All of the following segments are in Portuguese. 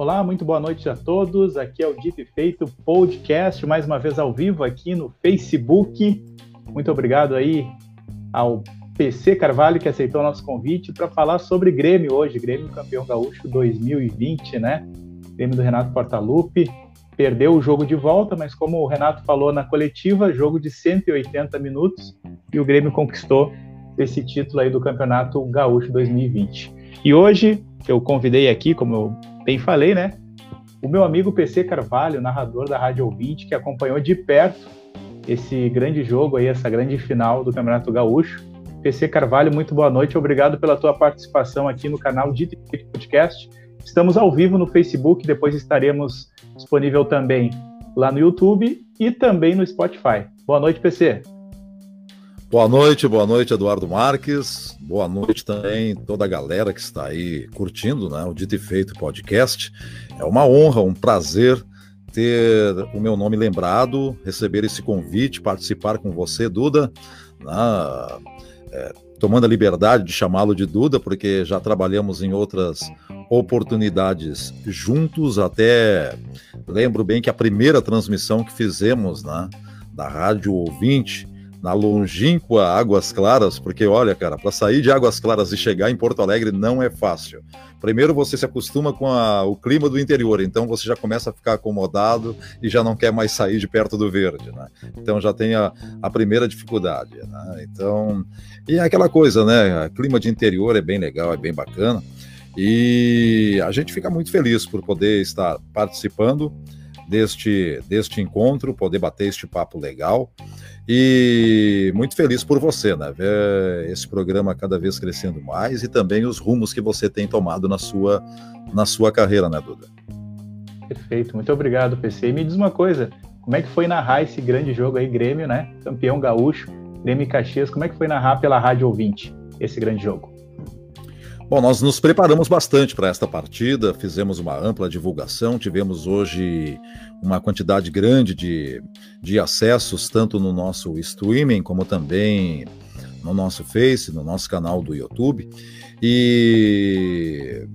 Olá, muito boa noite a todos. Aqui é o Dito e Feito Podcast, mais uma vez ao vivo aqui no Facebook. Muito obrigado aí ao PC Carvalho que aceitou o nosso convite para falar sobre Grêmio hoje, Grêmio campeão gaúcho 2020, né? Grêmio do Renato Portaluppi. Perdeu o jogo de volta, mas como o Renato falou na coletiva, jogo de 180 minutos e o Grêmio conquistou esse título aí do Campeonato Gaúcho 2020. E hoje eu convidei aqui, como eu bem falei, né? O meu amigo PC Carvalho, narrador da Rádio Ouvinte, que acompanhou de perto esse grande jogo aí, essa grande final do Campeonato Gaúcho. PC Carvalho, muito boa noite, obrigado pela tua participação aqui no canal Dito Podcast. Estamos ao vivo no Facebook, depois estaremos disponível também lá no YouTube e também no Spotify. Boa noite, PC. Boa noite, boa noite, Eduardo Marques. Boa noite também toda a galera que está aí curtindo né, o Dito e Feito podcast. É uma honra, um prazer ter o meu nome lembrado, receber esse convite, participar com você, Duda, né, é, tomando a liberdade de chamá-lo de Duda, porque já trabalhamos em outras oportunidades juntos, até lembro bem que a primeira transmissão que fizemos né, da Rádio Ouvinte na longínqua Águas Claras, porque olha, cara, para sair de Águas Claras e chegar em Porto Alegre não é fácil. Primeiro você se acostuma com a, o clima do interior, então você já começa a ficar acomodado e já não quer mais sair de perto do verde, né? Então já tem a, a primeira dificuldade, né? Então, e é aquela coisa, né? clima de interior é bem legal, é bem bacana. E a gente fica muito feliz por poder estar participando deste, deste encontro, poder bater este papo legal. E muito feliz por você, né? Ver esse programa cada vez crescendo mais e também os rumos que você tem tomado na sua, na sua carreira, né, Duda? Perfeito, muito obrigado, PC. E me diz uma coisa, como é que foi narrar esse grande jogo aí, Grêmio, né? Campeão gaúcho, Grêmio e Caxias, como é que foi narrar pela Rádio Ouvinte esse grande jogo? Bom, nós nos preparamos bastante para esta partida, fizemos uma ampla divulgação, tivemos hoje uma quantidade grande de, de acessos, tanto no nosso streaming, como também no nosso Face, no nosso canal do YouTube. E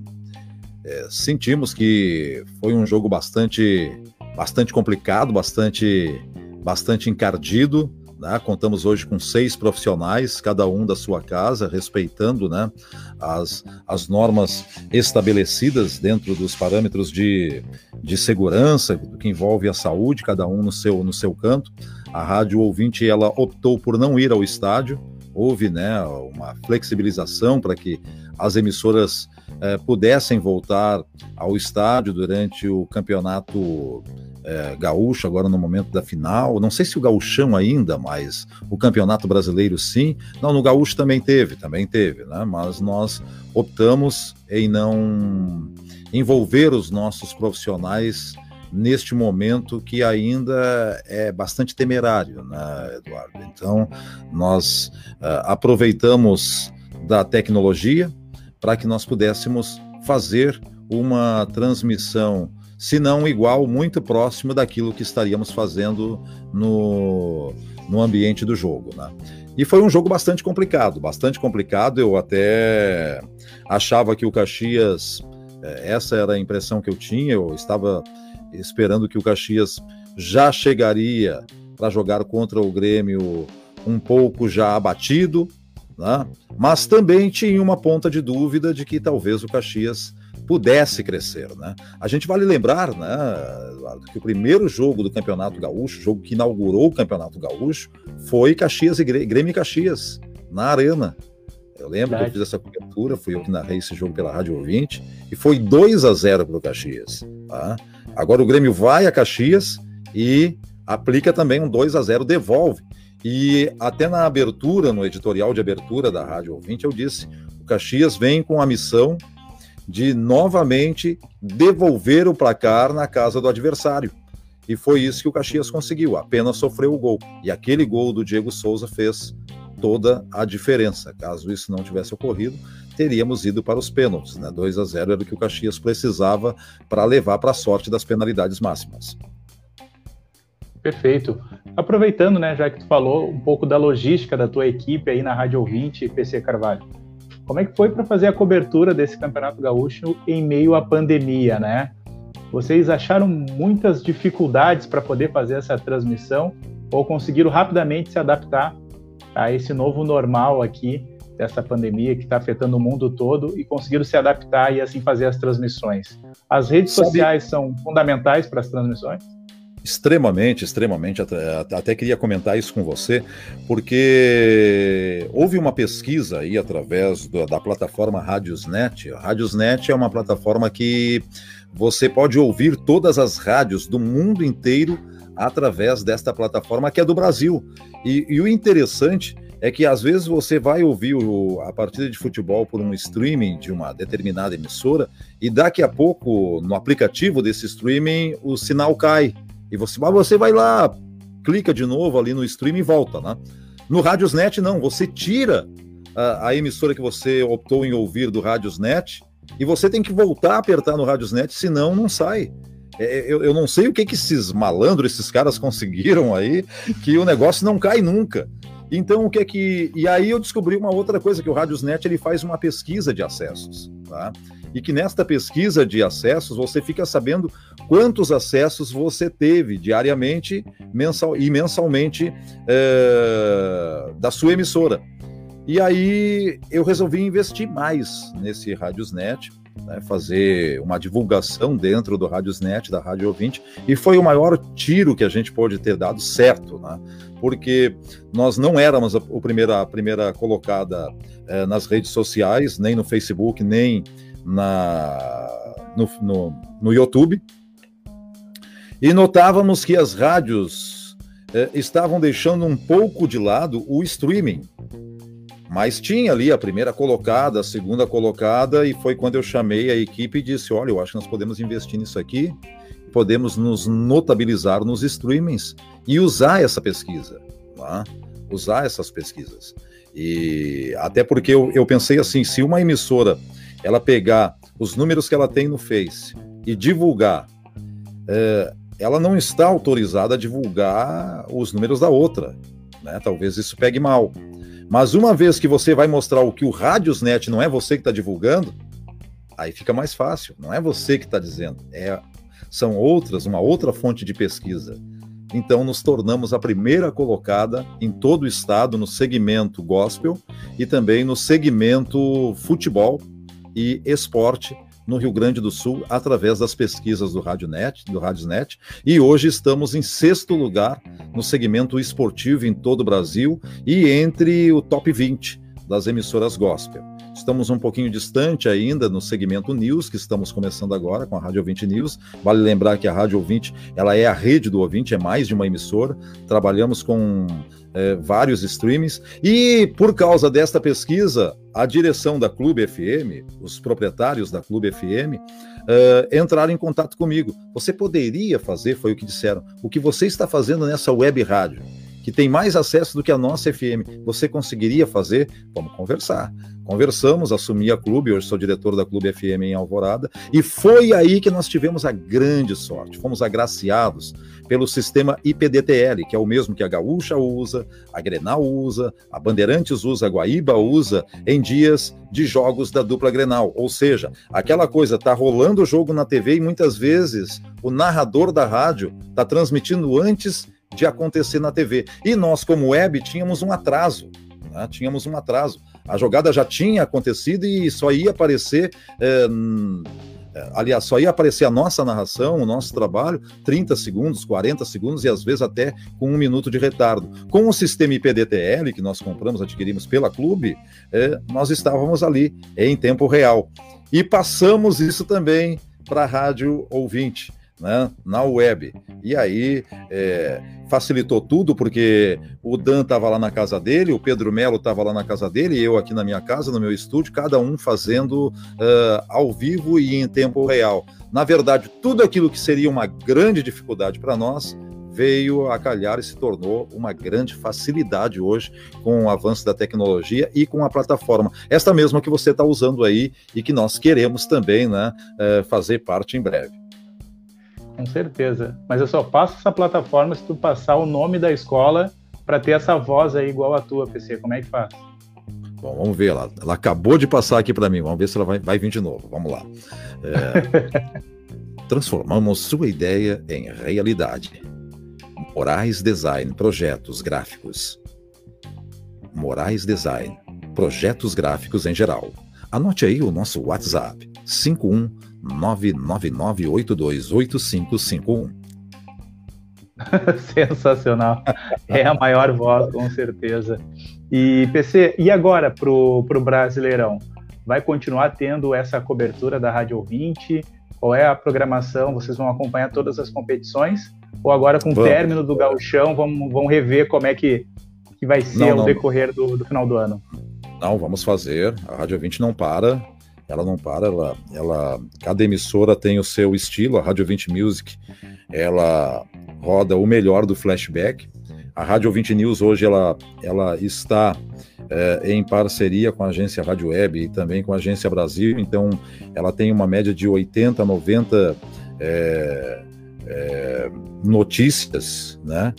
é, sentimos que foi um jogo bastante, bastante complicado, bastante, bastante encardido né? Contamos hoje com seis profissionais, cada um da sua casa, respeitando né, as, as normas estabelecidas dentro dos parâmetros de, de segurança, que envolve a saúde, cada um no seu, no seu canto. A rádio ouvinte ela optou por não ir ao estádio, houve né, uma flexibilização para que as emissoras eh, pudessem voltar ao estádio durante o campeonato é, gaúcho, agora no momento da final. Não sei se o gauchão ainda, mas o campeonato brasileiro sim. Não, no gaúcho também teve, também teve, né? Mas nós optamos em não envolver os nossos profissionais neste momento que ainda é bastante temerário, né, Eduardo? Então, nós uh, aproveitamos da tecnologia para que nós pudéssemos fazer uma transmissão se não igual, muito próximo daquilo que estaríamos fazendo no, no ambiente do jogo. Né? E foi um jogo bastante complicado, bastante complicado. Eu até achava que o Caxias, é, essa era a impressão que eu tinha, eu estava esperando que o Caxias já chegaria para jogar contra o Grêmio um pouco já abatido, né? mas também tinha uma ponta de dúvida de que talvez o Caxias pudesse crescer, né? A gente vale lembrar, né, que o primeiro jogo do Campeonato Gaúcho, o jogo que inaugurou o Campeonato Gaúcho, foi Caxias e Grêmio e Caxias, na Arena. Eu lembro Verdade. que eu fiz essa cobertura, fui eu que narrei esse jogo pela Rádio Ouvinte, e foi 2 a 0 para o Caxias. Tá? Agora o Grêmio vai a Caxias e aplica também um 2 a 0 devolve. E até na abertura, no editorial de abertura da Rádio Ouvinte, eu disse: o Caxias vem com a missão de novamente devolver o placar na casa do adversário. E foi isso que o Caxias conseguiu, apenas sofreu o gol. E aquele gol do Diego Souza fez toda a diferença. Caso isso não tivesse ocorrido, teríamos ido para os pênaltis. Né? 2 a 0 era o que o Caxias precisava para levar para a sorte das penalidades máximas. Perfeito. Aproveitando, né, já que tu falou um pouco da logística da tua equipe aí na Rádio Ouvinte e PC Carvalho. Como é que foi para fazer a cobertura desse Campeonato Gaúcho em meio à pandemia, né? Vocês acharam muitas dificuldades para poder fazer essa transmissão ou conseguiram rapidamente se adaptar a esse novo normal aqui dessa pandemia que está afetando o mundo todo e conseguiram se adaptar e assim fazer as transmissões? As redes sociais são fundamentais para as transmissões? Extremamente, extremamente. Até, até, queria comentar isso com você, porque houve uma pesquisa aí através do, da plataforma Radiosnet. Radiosnet é uma plataforma que você pode ouvir todas as rádios do mundo inteiro através desta plataforma que é do Brasil. E, e o interessante é que às vezes você vai ouvir o, a partida de futebol por um streaming de uma determinada emissora e daqui a pouco no aplicativo desse streaming o sinal cai e você, mas você vai lá, clica de novo ali no stream e volta, né? No Radiosnet, não, você tira a, a emissora que você optou em ouvir do Radiosnet e você tem que voltar a apertar no Radiosnet, senão não sai. É, é, eu, eu, não sei o que, que esses malandros, esses caras conseguiram aí, que o negócio não cai nunca. Então, o que é que. E aí eu descobri uma outra coisa, que o Radiosnet ele faz uma pesquisa de acessos. Tá? E que nesta pesquisa de acessos você fica sabendo quantos acessos você teve diariamente mensal, e mensalmente é, da sua emissora. E aí eu resolvi investir mais nesse Radiosnet, né, fazer uma divulgação dentro do Radiosnet, da Rádio Ouvinte, e foi o maior tiro que a gente pode ter dado certo, né? porque nós não éramos a, a primeira, a primeira colocada é, nas redes sociais, nem no Facebook, nem na, no, no, no YouTube e notávamos que as rádios eh, estavam deixando um pouco de lado o streaming. Mas tinha ali a primeira colocada, a segunda colocada, e foi quando eu chamei a equipe e disse: Olha, eu acho que nós podemos investir nisso aqui, podemos nos notabilizar nos streamings e usar essa pesquisa, tá? usar essas pesquisas. E até porque eu, eu pensei assim: se uma emissora ela pegar os números que ela tem no Face e divulgar, é, ela não está autorizada a divulgar os números da outra. Né? Talvez isso pegue mal. Mas uma vez que você vai mostrar o que o Radiosnet não é você que está divulgando, aí fica mais fácil. Não é você que está dizendo, é, são outras, uma outra fonte de pesquisa. Então, nos tornamos a primeira colocada em todo o estado no segmento gospel e também no segmento futebol e esporte no Rio Grande do Sul através das pesquisas do RádioNet, do RádioNet, e hoje estamos em sexto lugar no segmento esportivo em todo o Brasil e entre o top 20 das emissoras gospel. Estamos um pouquinho distante ainda no segmento news, que estamos começando agora com a Rádio Ouvinte News. Vale lembrar que a Rádio Ouvinte, ela é a rede do ouvinte, é mais de uma emissora. Trabalhamos com é, vários streamings. E por causa desta pesquisa, a direção da Clube FM, os proprietários da Clube FM, uh, entraram em contato comigo. Você poderia fazer, foi o que disseram, o que você está fazendo nessa web rádio, que tem mais acesso do que a nossa FM. Você conseguiria fazer? Vamos conversar. Conversamos, assumi a clube, hoje sou diretor da Clube FM em Alvorada, e foi aí que nós tivemos a grande sorte. Fomos agraciados pelo sistema IPDTL, que é o mesmo que a Gaúcha usa, a Grenal usa, a Bandeirantes usa, a Guaíba usa, em dias de jogos da dupla Grenal. Ou seja, aquela coisa tá rolando o jogo na TV e muitas vezes o narrador da rádio tá transmitindo antes de acontecer na TV. E nós, como web, tínhamos um atraso. Né? Tínhamos um atraso. A jogada já tinha acontecido e só ia aparecer. É, aliás, só ia aparecer a nossa narração, o nosso trabalho, 30 segundos, 40 segundos e às vezes até com um minuto de retardo. Com o sistema IPDTL que nós compramos, adquirimos pela Clube, é, nós estávamos ali em tempo real. E passamos isso também para a rádio ouvinte né, na web. E aí é, facilitou tudo, porque o Dan estava lá na casa dele, o Pedro Melo estava lá na casa dele, eu aqui na minha casa, no meu estúdio, cada um fazendo uh, ao vivo e em tempo real. Na verdade, tudo aquilo que seria uma grande dificuldade para nós veio a calhar e se tornou uma grande facilidade hoje com o avanço da tecnologia e com a plataforma. Esta mesma que você está usando aí e que nós queremos também né, fazer parte em breve. Com certeza. Mas eu só passo essa plataforma se tu passar o nome da escola para ter essa voz aí igual a tua, PC. Como é que faz? Bom, vamos ver. Ela, ela acabou de passar aqui para mim. Vamos ver se ela vai, vai vir de novo. Vamos lá. É... Transformamos sua ideia em realidade. Moraes Design Projetos Gráficos. Moraes Design Projetos Gráficos em geral. Anote aí o nosso WhatsApp: 51999828551. Sensacional. É a maior voz, com certeza. E PC, e agora para o Brasileirão? Vai continuar tendo essa cobertura da Rádio Ouvinte? Qual é a programação? Vocês vão acompanhar todas as competições? Ou agora, com o término do gauchão, vamos, vamos rever como é que, que vai ser não, não, o decorrer do, do, final do ano? Não, vamos fazer. A Rádio 20 não para. Ela não para. Ela, ela, cada emissora tem o seu estilo. A Rádio 20 Music, ela roda o melhor do flashback. A Rádio 20 News hoje ela, ela está é, em parceria com a agência Rádio Web e também com a agência Brasil. Então, ela tem uma média de 80, 90 é, é, notícias, né?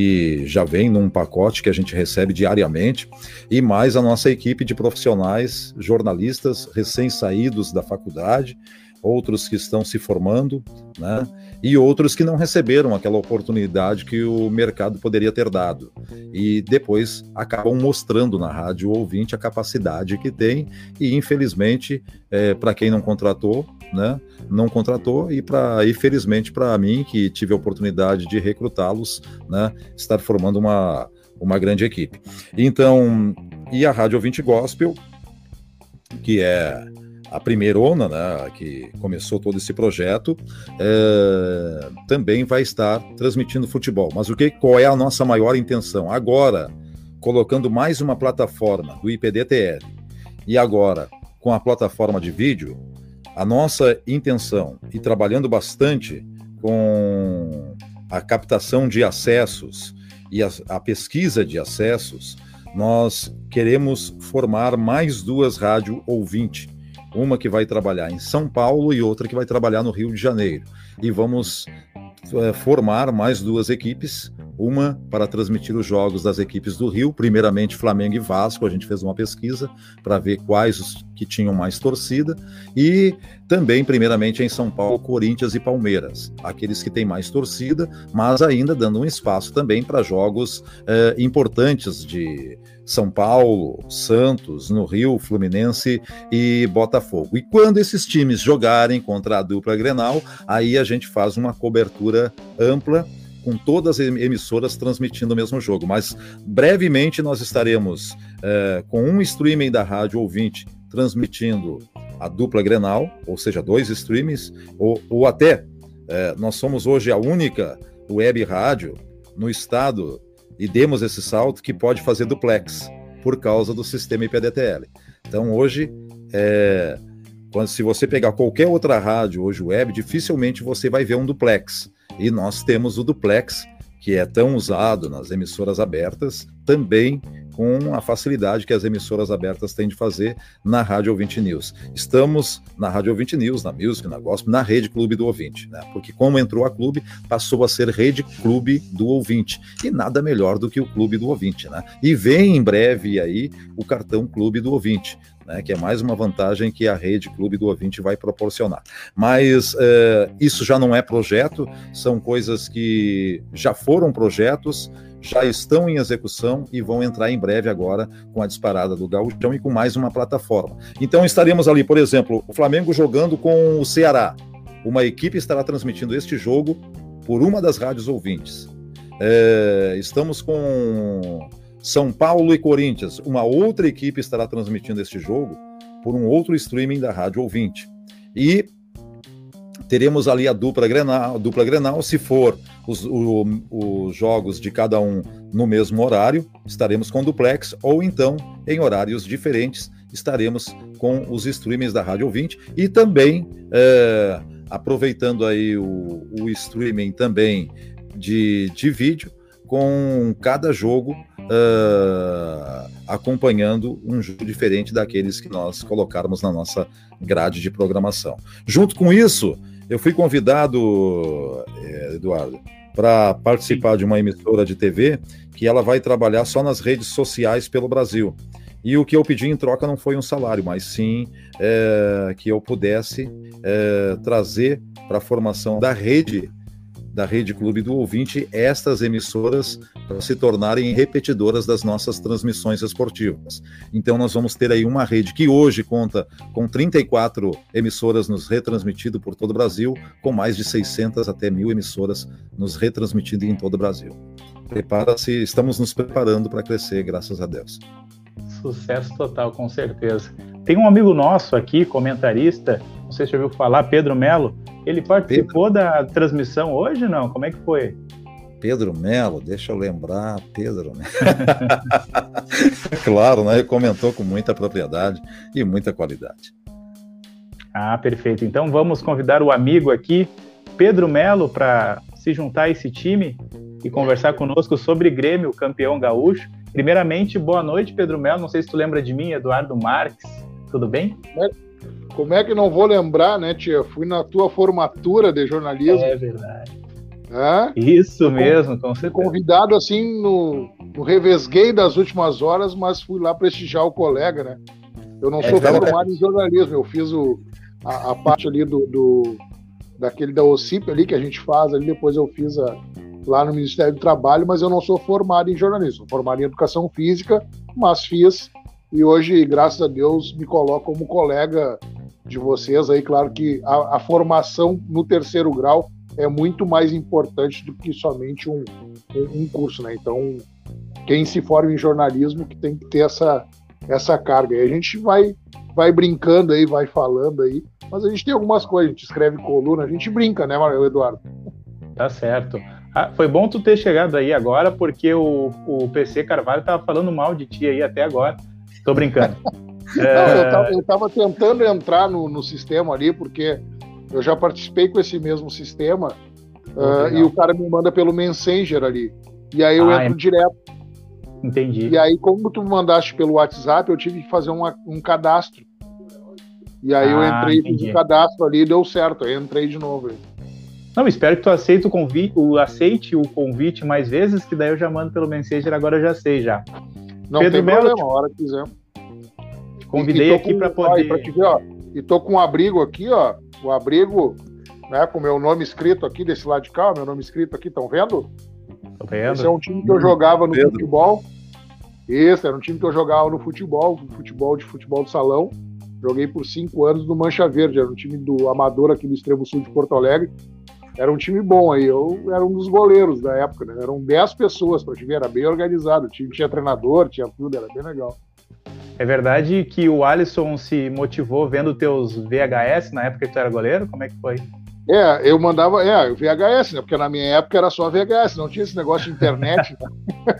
Que já vem num pacote que a gente recebe diariamente, e mais a nossa equipe de profissionais, jornalistas recém-saídos da faculdade, outros que estão se formando, né? E outros que não receberam aquela oportunidade que o mercado poderia ter dado. E depois acabam mostrando na rádio ouvinte a capacidade que tem, e infelizmente, é, para quem não contratou, né, não contratou, e, pra, e felizmente para mim, que tive a oportunidade de recrutá-los, né, estar formando uma, uma grande equipe. Então, e a Rádio Ouvinte Gospel, que é a primeirona, né, que começou todo esse projeto, é, também vai estar transmitindo futebol. Mas o que, qual é a nossa maior intenção? Agora, colocando mais uma plataforma do IPDTL e agora com a plataforma de vídeo, a nossa intenção e trabalhando bastante com a captação de acessos e a, a pesquisa de acessos, nós queremos formar mais duas rádio ouvinte uma que vai trabalhar em São Paulo e outra que vai trabalhar no Rio de Janeiro. E vamos é, formar mais duas equipes, uma para transmitir os jogos das equipes do Rio, primeiramente Flamengo e Vasco, a gente fez uma pesquisa para ver quais os que tinham mais torcida, e também, primeiramente, em São Paulo, Corinthians e Palmeiras, aqueles que têm mais torcida, mas ainda dando um espaço também para jogos é, importantes de são Paulo, Santos, no Rio, Fluminense e Botafogo. E quando esses times jogarem contra a dupla Grenal, aí a gente faz uma cobertura ampla com todas as emissoras transmitindo o mesmo jogo. Mas brevemente nós estaremos é, com um streaming da rádio ouvinte transmitindo a dupla Grenal, ou seja, dois streamings, ou, ou até é, nós somos hoje a única web rádio no estado e demos esse salto que pode fazer duplex por causa do sistema IPDTL. Então hoje, é, quando, se você pegar qualquer outra rádio hoje web, dificilmente você vai ver um duplex. E nós temos o duplex, que é tão usado nas emissoras abertas, também com a facilidade que as emissoras abertas têm de fazer na Rádio Ouvinte News. Estamos na Rádio Ouvinte News, na Music, na Gospel, na Rede Clube do Ouvinte, né? Porque como entrou a clube, passou a ser Rede Clube do Ouvinte. E nada melhor do que o Clube do Ouvinte, né? E vem em breve aí o cartão Clube do Ouvinte. Né, que é mais uma vantagem que a rede Clube do Ouvinte vai proporcionar. Mas é, isso já não é projeto, são coisas que já foram projetos, já estão em execução e vão entrar em breve agora com a disparada do Gauchão e com mais uma plataforma. Então estaremos ali, por exemplo, o Flamengo jogando com o Ceará. Uma equipe estará transmitindo este jogo por uma das rádios ouvintes. É, estamos com São Paulo e Corinthians. Uma outra equipe estará transmitindo este jogo por um outro streaming da rádio ouvinte. E teremos ali a dupla Grenal, a dupla Grenal se for os, o, os jogos de cada um no mesmo horário, estaremos com duplex, ou então, em horários diferentes, estaremos com os streamings da Rádio 20 e também é, aproveitando aí o, o streaming também de, de vídeo, com cada jogo uh, acompanhando um jogo diferente daqueles que nós colocarmos na nossa grade de programação. Junto com isso, Eu fui convidado, é, Eduardo, para participar de uma emissora de TV que ela vai trabalhar só nas redes sociais pelo Brasil. E o que eu pedi em troca não foi um salário, mas sim é, que eu pudesse é, trazer para a formação da rede da Rede Clube do Ouvinte estas emissoras para se tornarem repetidoras das nossas transmissões esportivas. Então nós vamos ter aí uma rede que hoje conta com 34 emissoras nos retransmitido por todo o Brasil, com mais de 600 até mil emissoras nos retransmitido em todo o Brasil. Prepara-se, estamos nos preparando para crescer, graças a Deus. Sucesso total, com certeza. Tem um amigo nosso aqui, comentarista, não sei se você ouviu falar, Pedro Melo. Ele participou Pedro. da transmissão hoje, não? Como é que foi? Pedro Melo, deixa eu lembrar, Pedro. Né? claro, né? Ele comentou com muita propriedade e muita qualidade. Ah, perfeito. Então vamos convidar o amigo aqui, Pedro Melo, para se juntar a esse time e conversar conosco sobre Grêmio, campeão gaúcho. Primeiramente, boa noite, Pedro Melo. Não sei se tu lembra de mim, Eduardo Marques. Tudo bem? Como é que não vou lembrar, né, tia? Fui na tua formatura de jornalismo. É verdade. É? Isso fui mesmo, com certeza. Convidado assim no, no revesguei das últimas horas, mas fui lá prestigiar o colega, né? Eu não é sou formado em jornalismo, eu fiz o, a, a parte ali do, do, daquele da OCIP ali que a gente faz ali, depois eu fiz a, lá no Ministério do Trabalho, mas eu não sou formado em jornalismo, sou formado em educação física, mas fiz e hoje, graças a Deus, me coloco como colega de vocês aí. Claro que a, a formação no terceiro grau é muito mais importante do que somente um, um, um, curso, né? Então, quem se forma em jornalismo que tem que ter essa, essa carga. E a gente vai, vai brincando aí, vai falando aí, mas a gente tem algumas coisas, a gente escreve coluna, a gente brinca, né, Eduardo? Tá certo. Ah, foi bom tu ter chegado aí agora, porque o, o PC Carvalho tava falando mal de ti aí até agora. Tô brincando. é... Não, eu, tava, eu tava tentando entrar no, no sistema ali, porque eu já participei com esse mesmo sistema uh, e o cara me manda pelo Messenger ali. E aí eu ah, entro é... direto. Entendi. E aí, como tu me mandaste pelo WhatsApp, eu tive que fazer uma, um cadastro. E aí ah, eu entrei, fiz o cadastro ali e deu certo. Aí entrei de novo. Aí. Não, espero que tu aceite o convite, o, aceite o convite mais vezes, que daí eu já mando pelo Messenger, agora eu já sei já. Não Pedro tem Melo, problema, a hora que quiser. Convidei aqui para poder. Ó, te ver, ó, e tô com um abrigo aqui, ó. O abrigo, né, com meu nome escrito aqui desse lado de cá, meu nome escrito aqui, estão vendo? Tô vendo. Esse é um time que eu jogava no Pedro. futebol. Esse era um time que eu jogava no futebol, futebol de futebol de salão. Joguei por cinco anos no Mancha Verde, era um time do Amador aqui do Extremo Sul de Porto Alegre. Era um time bom aí, eu era um dos goleiros da época, né? Eram 10 pessoas para te ver, era bem organizado. O time tinha treinador, tinha tudo, era bem legal. É verdade que o Alisson se motivou vendo teus VHS na época que tu era goleiro? Como é que foi? É, eu mandava, é, VHS, né? Porque na minha época era só VHS, não tinha esse negócio de internet.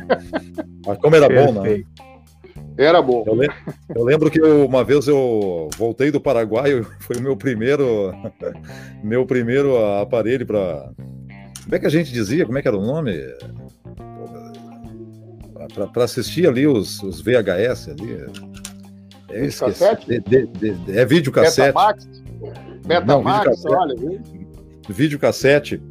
Mas como era Perfeito. bom, né? Era bom. Eu lembro, eu lembro, que eu, uma vez eu voltei do Paraguai, foi o meu primeiro, meu primeiro aparelho para. Como é que a gente dizia? Como é que era o nome? Para assistir ali os, os VHS ali. É, cassete? De, de, de, é videocassete. Betamax? Betamax, olha. Vídeo cassete.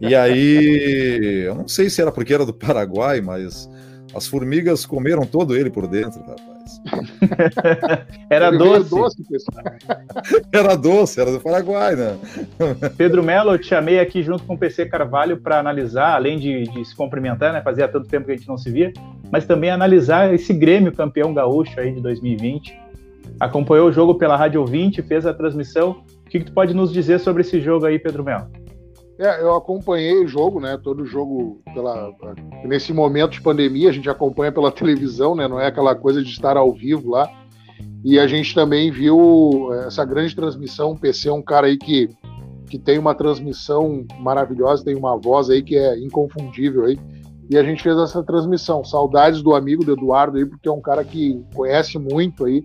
E aí, eu não sei se era porque era do Paraguai, mas as formigas comeram todo ele por dentro, rapaz. era doce. doce era doce, era do Paraguai, né? Pedro Melo, eu te chamei aqui junto com o PC Carvalho para analisar, além de, de, se cumprimentar, né? Fazia tanto tempo que a gente não se via, mas também analisar esse Grêmio campeão gaúcho aí de 2020. Acompanhou o jogo pela Rádio 20, fez a transmissão. O que, que tu pode nos dizer sobre esse jogo aí, Pedro Melo? É, eu acompanhei o jogo, né? Todo jogo pela nesse momento de pandemia a gente acompanha pela televisão, né? Não é aquela coisa de estar ao vivo lá. E a gente também viu essa grande transmissão. O PC é um cara aí que que tem uma transmissão maravilhosa, tem uma voz aí que é inconfundível aí. E a gente fez essa transmissão. Saudades do amigo do Eduardo aí, porque é um cara que conhece muito aí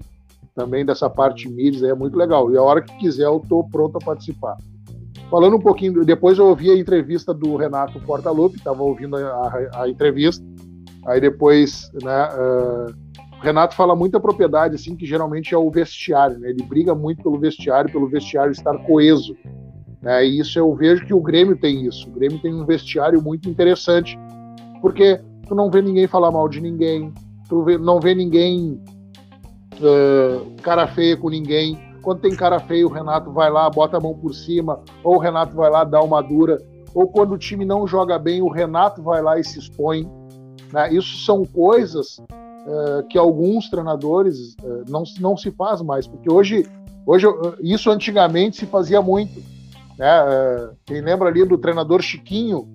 também dessa parte de mídias, é muito legal. E a hora que quiser eu tô pronto a participar. Falando um pouquinho, depois eu ouvi a entrevista do Renato Portaluppi, estava ouvindo a, a, a, entrevista, aí depois, né, uh, o Renato fala muita propriedade, assim, que geralmente é o vestiário, né, ele briga muito pelo vestiário, pelo vestiário estar coeso, Né? E isso eu vejo que o Grêmio tem isso. O Grêmio tem um vestiário muito interessante, porque tu não vê ninguém falar mal de ninguém, tu vê, não vê ninguém uh, cara feia com ninguém. Quando tem cara feio, o Renato vai lá, bota a mão por cima, ou o Renato vai lá, dá uma dura, ou quando o time não joga bem, o Renato vai lá e se expõe. Né? Isso são coisas uh, que alguns treinadores uh, não, não se faz mais, porque hoje, hoje isso antigamente se fazia muito. Né? Uh, quem lembra ali do treinador Chiquinho,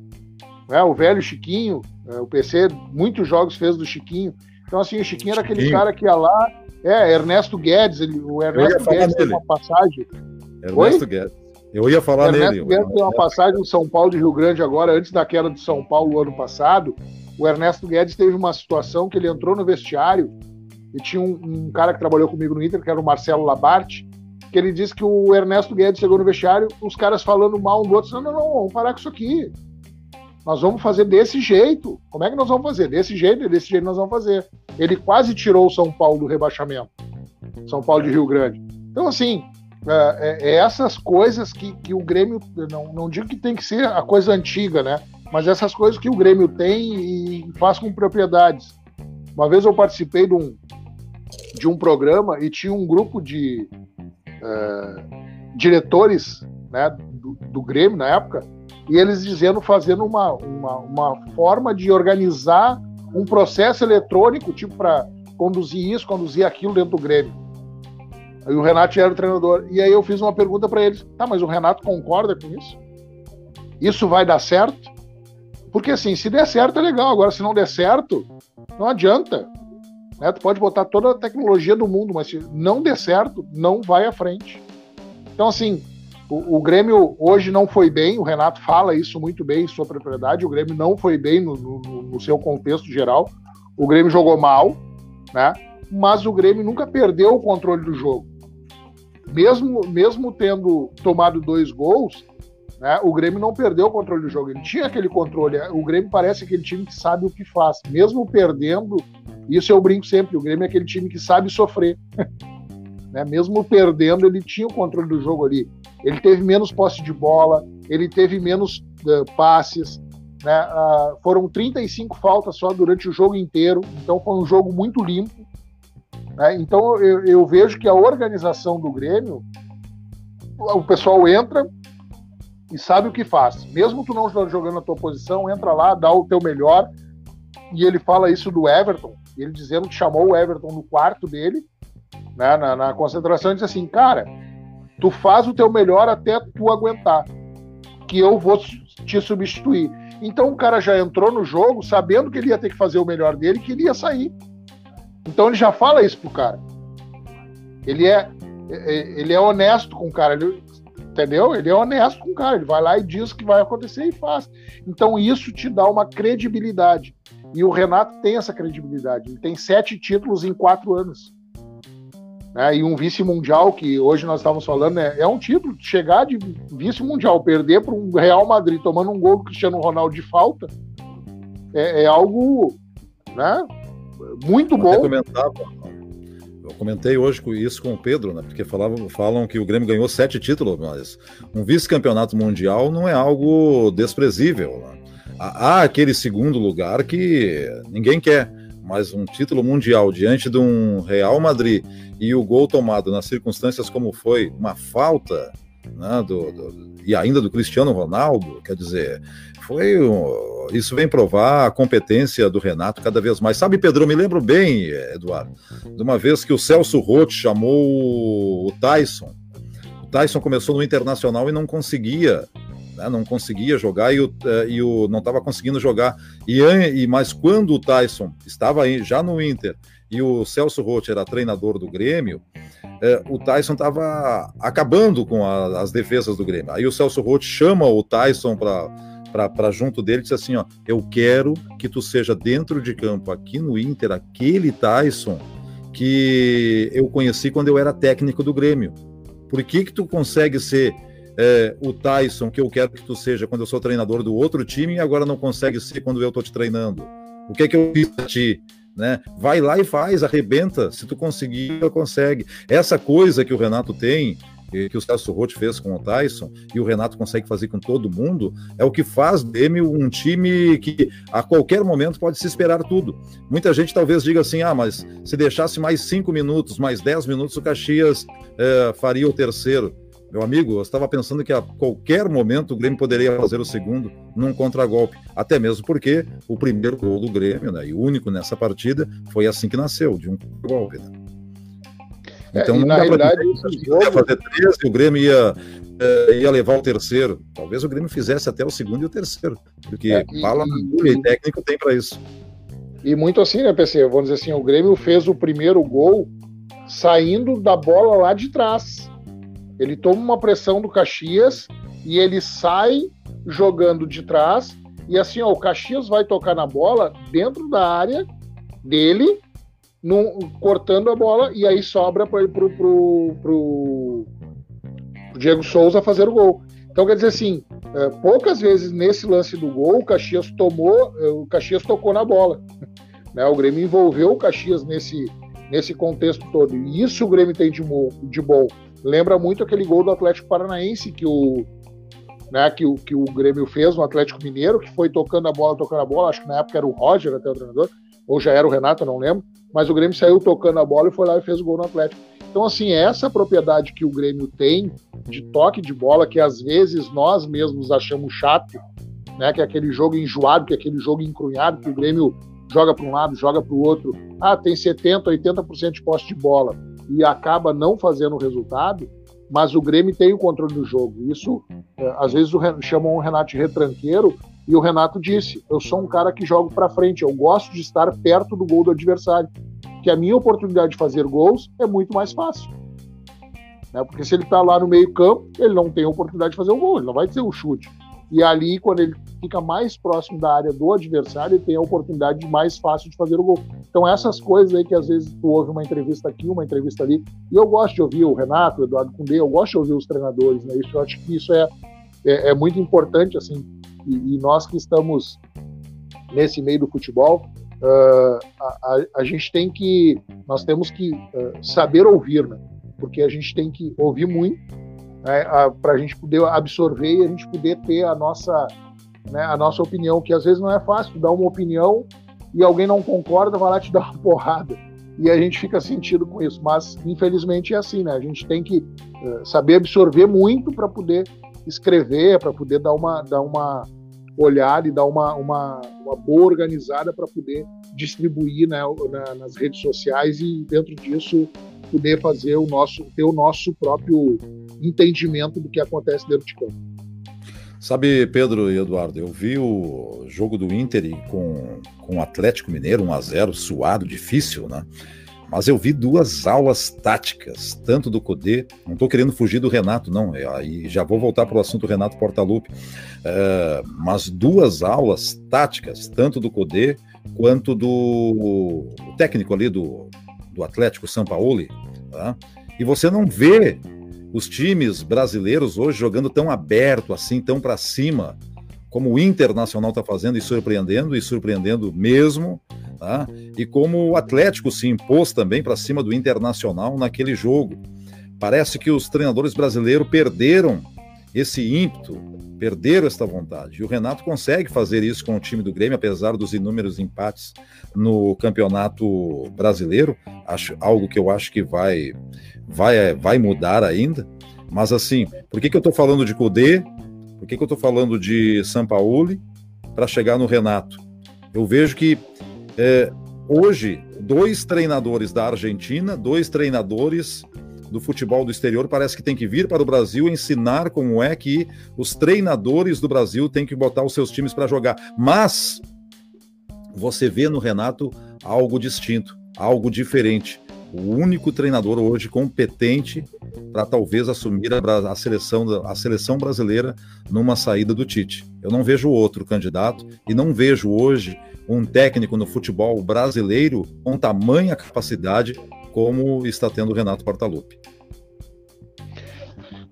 né? o velho Chiquinho, o PC, muitos jogos fez do Chiquinho. Então, assim, o Chiquinho era aquele cara que ia lá. É, Ernesto Guedes, ele, o Ernesto Guedes tem uma passagem. Ernesto Oi? Guedes. Eu ia falar Ernesto nele. Guedes tem uma passagem no São Paulo de Rio Grande agora, antes da queda de São Paulo ano passado. O Ernesto Guedes teve uma situação que ele entrou no vestiário e tinha um, um cara que trabalhou comigo no Inter, que era o Marcelo Labarte, que ele disse que o Ernesto Guedes chegou no vestiário, os caras falando mal um do outro, não, não, não, vamos parar com isso aqui. Nós vamos fazer desse jeito. Como é que nós vamos fazer? Desse jeito, desse jeito nós vamos fazer. Ele quase tirou o São Paulo do rebaixamento. São Paulo de Rio Grande. Então, assim, é, é, é essas coisas que, que o Grêmio, não, não digo que tem que ser a coisa antiga, né? Mas essas coisas que o Grêmio tem e faz com propriedades. Uma vez eu participei de um, de um programa e tinha um grupo de é, diretores né, do, Grêmio na época e eles dizendo, fazendo uma, uma, uma forma de organizar um processo eletrônico, tipo, para conduzir isso, conduzir aquilo dentro do Grêmio. Aí o Renato era o treinador. E aí eu fiz uma pergunta para eles: tá, mas o Renato concorda com isso? Isso vai dar certo? Porque assim, se der certo é legal, agora se não der certo, não adianta. Né? Tu pode botar toda a tecnologia do mundo, mas se não der certo, não vai à frente. Então, assim, o, o, Grêmio hoje não foi bem, o Renato fala isso muito bem, sua propriedade. O Grêmio não foi bem no, no, no seu contexto geral. O Grêmio jogou mal, né? Mas o Grêmio nunca perdeu o controle do jogo. Mesmo, mesmo tendo tomado dois gols, né, o Grêmio não perdeu o controle do jogo. Ele tinha aquele controle. O Grêmio parece aquele time que sabe o que faz. Mesmo perdendo, isso eu brinco sempre, o Grêmio é aquele time que sabe sofrer. Né? Mesmo perdendo, ele tinha o controle do jogo ali. Ele teve menos posse de bola, ele teve menos uh, passes, né? Uh, foram 35 faltas só durante o jogo inteiro, então foi um jogo muito limpo. Né? Então eu, eu, vejo que a organização do Grêmio, o pessoal entra e sabe o que faz. Mesmo tu não jogando a tua posição, entra lá, dá o teu melhor. E ele fala isso do Everton, ele dizendo que chamou o Everton no quarto dele, né, na, na concentração, e disse assim, cara, Tu faz o teu melhor até tu aguentar, que eu vou te substituir. Então o cara já entrou no jogo sabendo que ele ia ter que fazer o melhor dele, que ele ia sair. Então ele já fala isso pro cara. Ele é, é, é ele é honesto com o cara, ele, entendeu? Ele é honesto com o cara, ele vai lá e diz o que vai acontecer e faz. Então isso te dá uma credibilidade. E o Renato tem essa credibilidade. Ele tem sete títulos em quatro anos né, e um vice-mundial, que hoje nós estávamos falando, né, é um título, chegar de vice-mundial, perder para um Real Madrid tomando um gol do Cristiano Ronaldo de falta, é, é algo né, muito bom. Eu comentei hoje isso com o Pedro, né? Porque falavam, falam que o Grêmio ganhou sete títulos, mas um vice-campeonato mundial não é algo desprezível. Né? Há aquele segundo lugar que ninguém quer, mas um título mundial diante de um Real Madrid e o gol tomado nas circunstâncias como foi uma falta né, do, do, e ainda do Cristiano Ronaldo, quer dizer, foi um, isso vem provar a competência do Renato cada vez mais. Sabe, Pedro, me lembro bem, Eduardo, de uma vez que o Celso Roth chamou o Tyson. O Tyson começou no Internacional e não conseguia né, não conseguia jogar e o, eh, e o não estava conseguindo jogar. E, e mas quando o Tyson estava já no Inter e o Celso Roth era treinador do Grêmio, é, o Tyson estava acabando com a, as defesas do Grêmio. Aí o Celso Roth chama o Tyson para junto dele e diz assim: ó, eu quero que tu seja dentro de campo aqui no Inter, aquele Tyson que eu conheci quando eu era técnico do Grêmio. Por que que tu consegue ser é, o Tyson que eu quero que tu seja quando eu sou treinador do outro time e agora não consegue ser quando eu tô te treinando? O que é que eu fiz pra ti? né? Vai lá e faz, arrebenta. Se tu conseguir, consegue. Essa coisa que o Renato tem que o Celso Roth fez com o Tyson e o Renato consegue fazer com todo mundo, é o que faz Grêmio um time que a qualquer momento pode se esperar tudo. Muita gente talvez diga assim: ah, mas se deixasse mais cinco minutos, mais dez minutos, o Caxias é, faria o terceiro. Meu amigo, eu estava pensando que a qualquer momento o Grêmio poderia fazer o segundo num contragolpe. Até mesmo porque o primeiro gol do Grêmio, né, e o único nessa partida, foi assim que nasceu, de um golpe. Né? É, então, é, na realidade, ia fazer três e o Grêmio ia, é, ia levar o terceiro. Talvez o Grêmio fizesse até o segundo e o terceiro, porque é, e, bala e, e técnico tem para isso. E muito assim, né, PC? Vamos dizer assim, o Grêmio fez o primeiro gol saindo da bola lá de trás. Ele toma uma pressão do Caxias e ele sai jogando de trás. E assim, ó, o Caxias vai tocar na bola dentro da área dele, cortando a bola, e aí sobra para pro, pro, pro, pro Diego Souza fazer o gol. Então, quer dizer assim, é, poucas vezes nesse lance do gol, o Caxias tomou, é, o Caxias tocou na bola. Né? O Grêmio envolveu o Caxias nesse, nesse contexto todo. E isso o Grêmio tem de, de bom lembra muito aquele gol do Atlético Paranaense que o, né, que, o, que o Grêmio fez no Atlético Mineiro, que foi tocando a bola, tocando a bola, acho que na época era o Roger até o treinador, ou já era o Renato, não lembro, mas o Grêmio saiu tocando a bola e foi lá e fez o gol no Atlético. Então, assim, essa propriedade que o Grêmio tem de toque de bola, que às vezes nós mesmos achamos chato, né, que é aquele jogo enjoado, que é aquele jogo encrunhado, que o Grêmio joga para um lado, joga para o outro, ah, tem 70%, 80% de posse de bola e acaba não fazendo o resultado, mas o Grêmio tem o controle do jogo. Isso, é, às vezes, o, chamam o Renato de retranqueiro, e o Renato disse: Eu sou um cara que jogo para frente, eu gosto de estar perto do gol do adversário, que a minha oportunidade de fazer gols é muito mais fácil. Né? Porque se ele está lá no meio-campo, ele não tem a oportunidade de fazer o gol, ele não vai ter o chute. E ali, quando ele fica mais próximo da área do adversário, ele tem a oportunidade mais fácil de fazer o gol. Então, essas coisas aí que às vezes tu ouve uma entrevista aqui, uma entrevista ali, e eu gosto de ouvir o Renato, o Eduardo Cundê, eu gosto de ouvir os treinadores, né? Isso, eu acho que isso é, é, é muito importante, assim, e, e, nós que estamos nesse meio do futebol, uh, a, a, a, gente tem que, nós temos que uh, saber ouvir, né? Porque a gente tem que ouvir muito, né, para a gente poder absorver e a gente poder ter a nossa, né, a nossa opinião, que às vezes não é fácil dar uma opinião e alguém não concorda, vai lá te dar uma porrada. E a gente fica sentido com isso. Mas, infelizmente, é assim, né? A gente tem que uh, saber absorver muito para poder escrever, para poder dar uma, dar uma olhada e dar uma, uma, uma boa organizada para poder distribuir né, na, nas redes sociais e, dentro disso, poder fazer o nosso, ter o nosso próprio entendimento do que acontece dentro de campo. Sabe, Pedro e Eduardo, eu vi o jogo do Inter com, com o Atlético Mineiro, 1x0, suado, difícil, né? Mas eu vi duas aulas táticas, tanto do Codê, não estou querendo fugir do Renato, não, é, aí já vou voltar para o assunto Renato Portaluppi, é, mas duas aulas táticas, tanto do Codê quanto do técnico ali do, do Atlético São Paulo, tá? e você não vê os times brasileiros hoje jogando tão aberto assim, tão para cima, como o Internacional está fazendo e surpreendendo, e surpreendendo mesmo, tá? e como o Atlético se impôs também para cima do Internacional naquele jogo. Parece que os treinadores brasileiros perderam esse ímpeto, perderam esta vontade. E o Renato consegue fazer isso com o time do Grêmio, apesar dos inúmeros empates no campeonato brasileiro, acho, algo que eu acho que vai vai, vai mudar ainda. Mas assim, por que, que eu estou falando de Cudê? Por que, que eu estou falando de Sampaoli para chegar no Renato? Eu vejo que é, hoje dois treinadores da Argentina, dois treinadores do futebol do exterior parece que tem que vir para o Brasil ensinar como é que os treinadores do Brasil têm que botar os seus times para jogar. Mas você vê no Renato algo distinto, algo diferente o único treinador hoje competente para talvez assumir a, a, seleção, a seleção brasileira numa saída do Tite. Eu não vejo outro candidato e não vejo hoje um técnico no futebol brasileiro com tamanha capacidade como está tendo o Renato Portaluppi.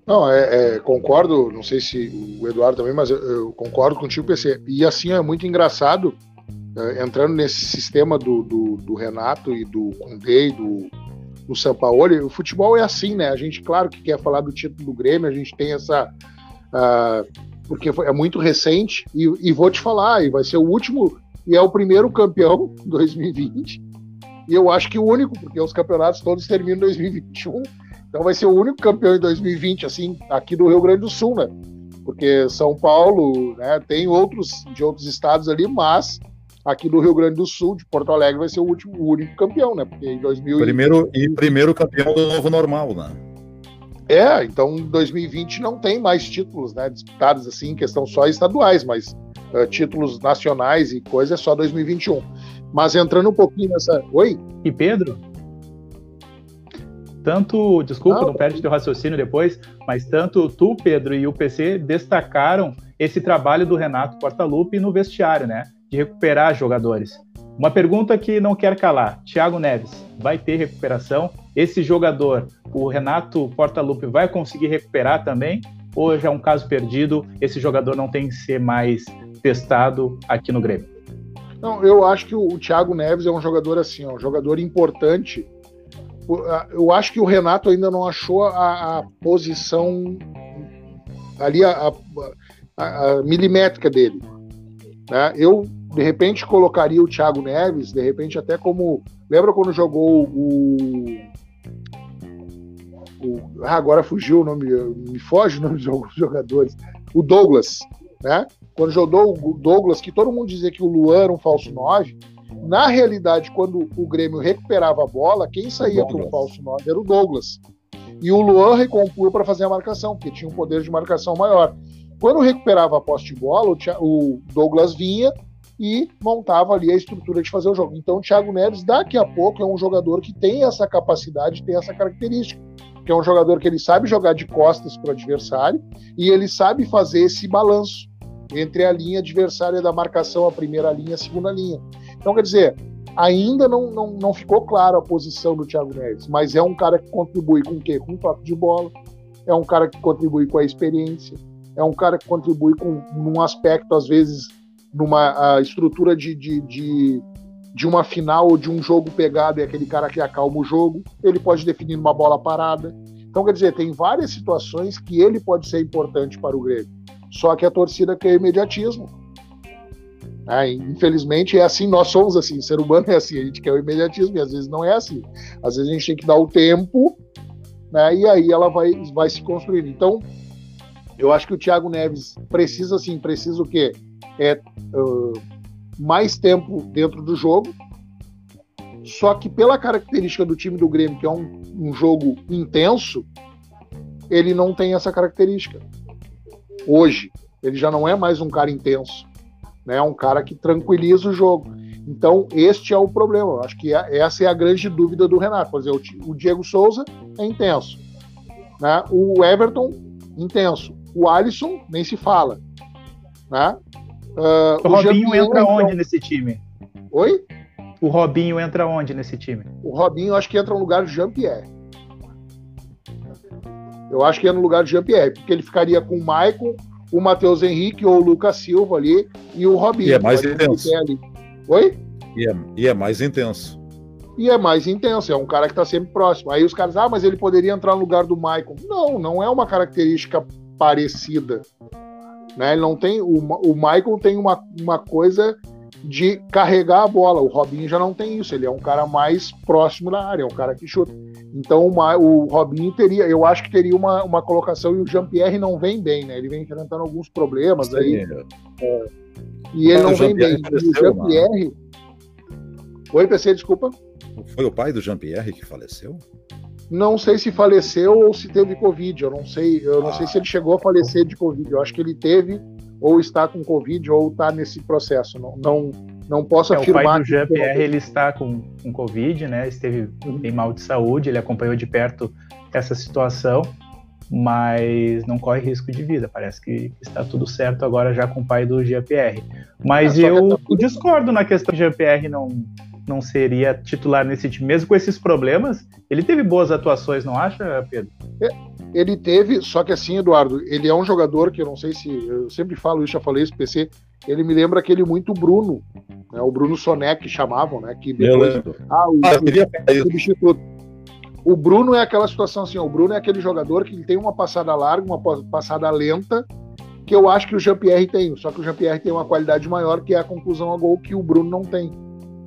Não, é, é, concordo, não sei se o Eduardo também, mas eu, eu concordo contigo, PC. E assim é muito engraçado entrando nesse sistema do, do, do, Renato e do Condé e do, no São Paulo. O futebol é assim, né? A gente, claro, que quer falar do título do Grêmio, a gente tem essa. Uh, porque é muito recente, e, e, vou te falar, e vai ser o último, e é o primeiro campeão 2020, e eu acho que o único, porque os campeonatos todos terminam em 2021, então vai ser o único campeão em 2020, assim, aqui do Rio Grande do Sul, né? Porque São Paulo, né, tem outros de outros estados ali, mas aqui do Rio Grande do Sul, de Porto Alegre, vai ser o último, o único campeão, né? Porque em 2000 primeiro e primeiro campeão do novo normal, né? É, então 2020 não tem mais títulos, né, disputados assim, em questão só estaduais, mas uh, títulos nacionais e coisa é só 2021. Mas entrando um pouquinho nessa. Oi? E Pedro? Tanto, desculpa, não, não perde teu raciocínio depois, mas tanto tu, Pedro, e o PC destacaram esse trabalho do Renato Portaluppi no vestiário, né? De recuperar jogadores. Uma pergunta que não quer calar: Thiago Neves, vai ter recuperação? Esse jogador, o Renato Portaluppi, vai conseguir recuperar também? Ou já é um caso perdido? Esse jogador não tem que ser mais testado aqui no Grêmio? Não, eu acho que o, Thiago Neves é um jogador assim, um jogador importante. Eu acho que o Renato ainda não achou a, a posição ali, a, a, a milimétrica dele. Né? Eu de repente colocaria o Thiago Neves, de repente até como. Lembra quando jogou o. o ah, agora fugiu o nome, me foge o nome dos jogadores. O Douglas, né? Quando jogou o Douglas, que todo mundo dizia que o Luan era um falso 9, na realidade, quando o Grêmio recuperava a bola, quem saía para um falso 9 era o Douglas. E o Luan recompunha para fazer a marcação, porque tinha um poder de marcação maior. Quando recuperava a posse de bola, o Douglas vinha, e montava ali a estrutura de fazer o jogo. Então, o Thiago Neves, daqui a pouco, é um jogador que tem essa capacidade, tem essa característica, que é um jogador que ele sabe jogar de costas para o adversário e ele sabe fazer esse balanço entre a linha adversária da marcação, a primeira linha a segunda linha. Então, quer dizer, ainda não, não, não ficou claro a posição do Thiago Neves, mas é um cara que contribui com o quê? Com o toque de bola, é um cara que contribui com a experiência, é um cara que contribui com um aspecto, às vezes, numa estrutura de, de, de, de, uma final ou de um jogo pegado é aquele cara que acalma o jogo, ele pode definir uma bola parada. Então, quer dizer, tem várias situações que ele pode ser importante para o Grêmio. Só que a torcida quer imediatismo. É, infelizmente é assim, nós somos assim, o ser humano é assim, a gente quer o imediatismo e às vezes não é assim. Às vezes a gente tem que dar o tempo, né, e aí ela vai, vai se construindo. Então, eu acho que o Thiago Neves precisa, assim, precisa o quê? É, uh, mais tempo dentro do jogo. Só que pela característica do time do Grêmio, que é um, um jogo intenso, ele não tem essa característica. Hoje, ele já não é mais um cara intenso, né? É um cara que tranquiliza o jogo. Então, este é o problema. Acho que é, essa é a grande dúvida do Renato. Por exemplo, o Diego Souza é intenso. Né? O Everton, intenso. O Alisson, nem se fala. Né? Uh, o, o Robinho entra onde nesse time? Oi? O Robinho entra onde nesse time? O Robinho acho que entra no lugar de Jean-Pierre. Eu acho que é no lugar de Jean-Pierre, porque ele ficaria com o Maicon, o Matheus Henrique ou o Lucas Silva ali e o Robinho. E é mais intenso. Oi? E é, e é mais intenso. E é mais intenso, é um cara que está sempre próximo. Aí os caras, ah, mas ele poderia entrar no lugar do Maicon. Não, não é uma característica parecida. Né? Ele não tem. O, o Michael tem uma, uma coisa de carregar a bola. O Robinho já não tem isso. Ele é um cara mais próximo da área, é um cara que chuta. Então o, o Robinho teria, eu acho que teria uma, uma colocação e o Jean-Pierre não vem bem, né? Ele vem enfrentando alguns problemas Sim, aí. É, e ele não vem bem. o Jean-Pierre. Oi, PC, desculpa. Foi o pai do Jean-Pierre que faleceu? Não sei se faleceu ou se teve Covid. Eu não sei. Eu não ah. sei se ele chegou a falecer de Covid. Eu acho que ele teve ou está com Covid ou está nesse processo. Não, não, não posso é, afirmar. O pai do Jean-Pierre ele está com, com Covid, né? Esteve uhum. em mal de saúde. Ele acompanhou de perto essa situação, mas não corre risco de vida. Parece que está tudo certo agora já com o pai do Jean-Pierre. Mas é, eu tá discordo na questão de Jean-Pierre não não seria titular nesse time, mesmo com esses problemas. Ele teve boas atuações, não acha, Pedro? É, ele teve, só que assim, Eduardo, ele é um jogador que eu não sei se. Eu sempre falo isso, já falei isso, PC. Ele me lembra aquele muito Bruno, né, o Bruno Soné que chamavam, né? Que depois. Ah, o, ah, o substituto. O Bruno é aquela situação assim, o Bruno é aquele jogador que tem uma passada larga, uma passada lenta, que eu acho que o Jean-Pierre tem, só que o Jean-Pierre tem uma qualidade maior, que é a conclusão a gol que o Bruno não tem.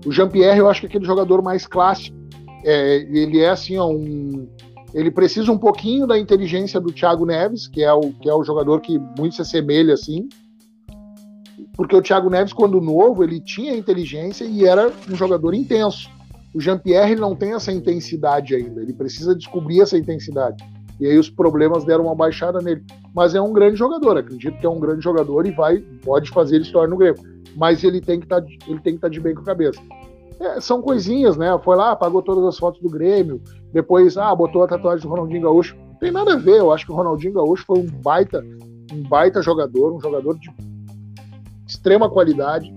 O Jean-Pierre eu acho que é aquele jogador mais clássico. É, ele é assim, ó, um, ele precisa um pouquinho da inteligência do Thiago Neves, que é o, que é o jogador que muito se assemelha assim. Porque o Thiago Neves, quando novo, ele tinha inteligência e era um jogador intenso. O Jean-Pierre não tem essa intensidade ainda, ele precisa descobrir essa intensidade. E aí os problemas deram uma baixada nele. Mas é um grande jogador, acredito que é um grande jogador e vai pode fazer história no Grêmio. Mas ele tem que tá, estar tá de bem com a cabeça. É, são coisinhas, né? Foi lá, apagou todas as fotos do Grêmio, depois, ah, botou a tatuagem do Ronaldinho Gaúcho. Tem nada a ver, eu acho que o Ronaldinho Gaúcho foi um baita, um baita jogador, um jogador de extrema qualidade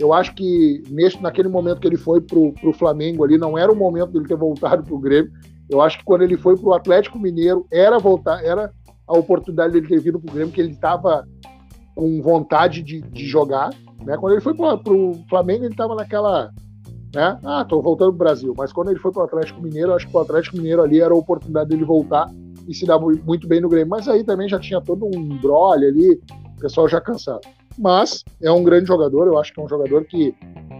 eu acho que nesse, naquele momento que ele foi pro, pro Flamengo ali, não era o momento dele ter voltado pro Grêmio. Eu acho que quando ele foi pro Atlético Mineiro, era voltar, era a oportunidade dele ter vindo pro Grêmio, que ele estava com vontade de, de jogar. Né? Quando ele foi pro, pro Flamengo, ele estava naquela. Né? Ah, tô voltando pro Brasil. Mas quando ele foi pro Atlético Mineiro, acho que o Atlético Mineiro ali era a oportunidade dele voltar e se dar muito bem no Grêmio. Mas aí também já tinha todo um embrolho ali, o pessoal já cansado mas é um grande jogador. Eu acho que é um jogador que,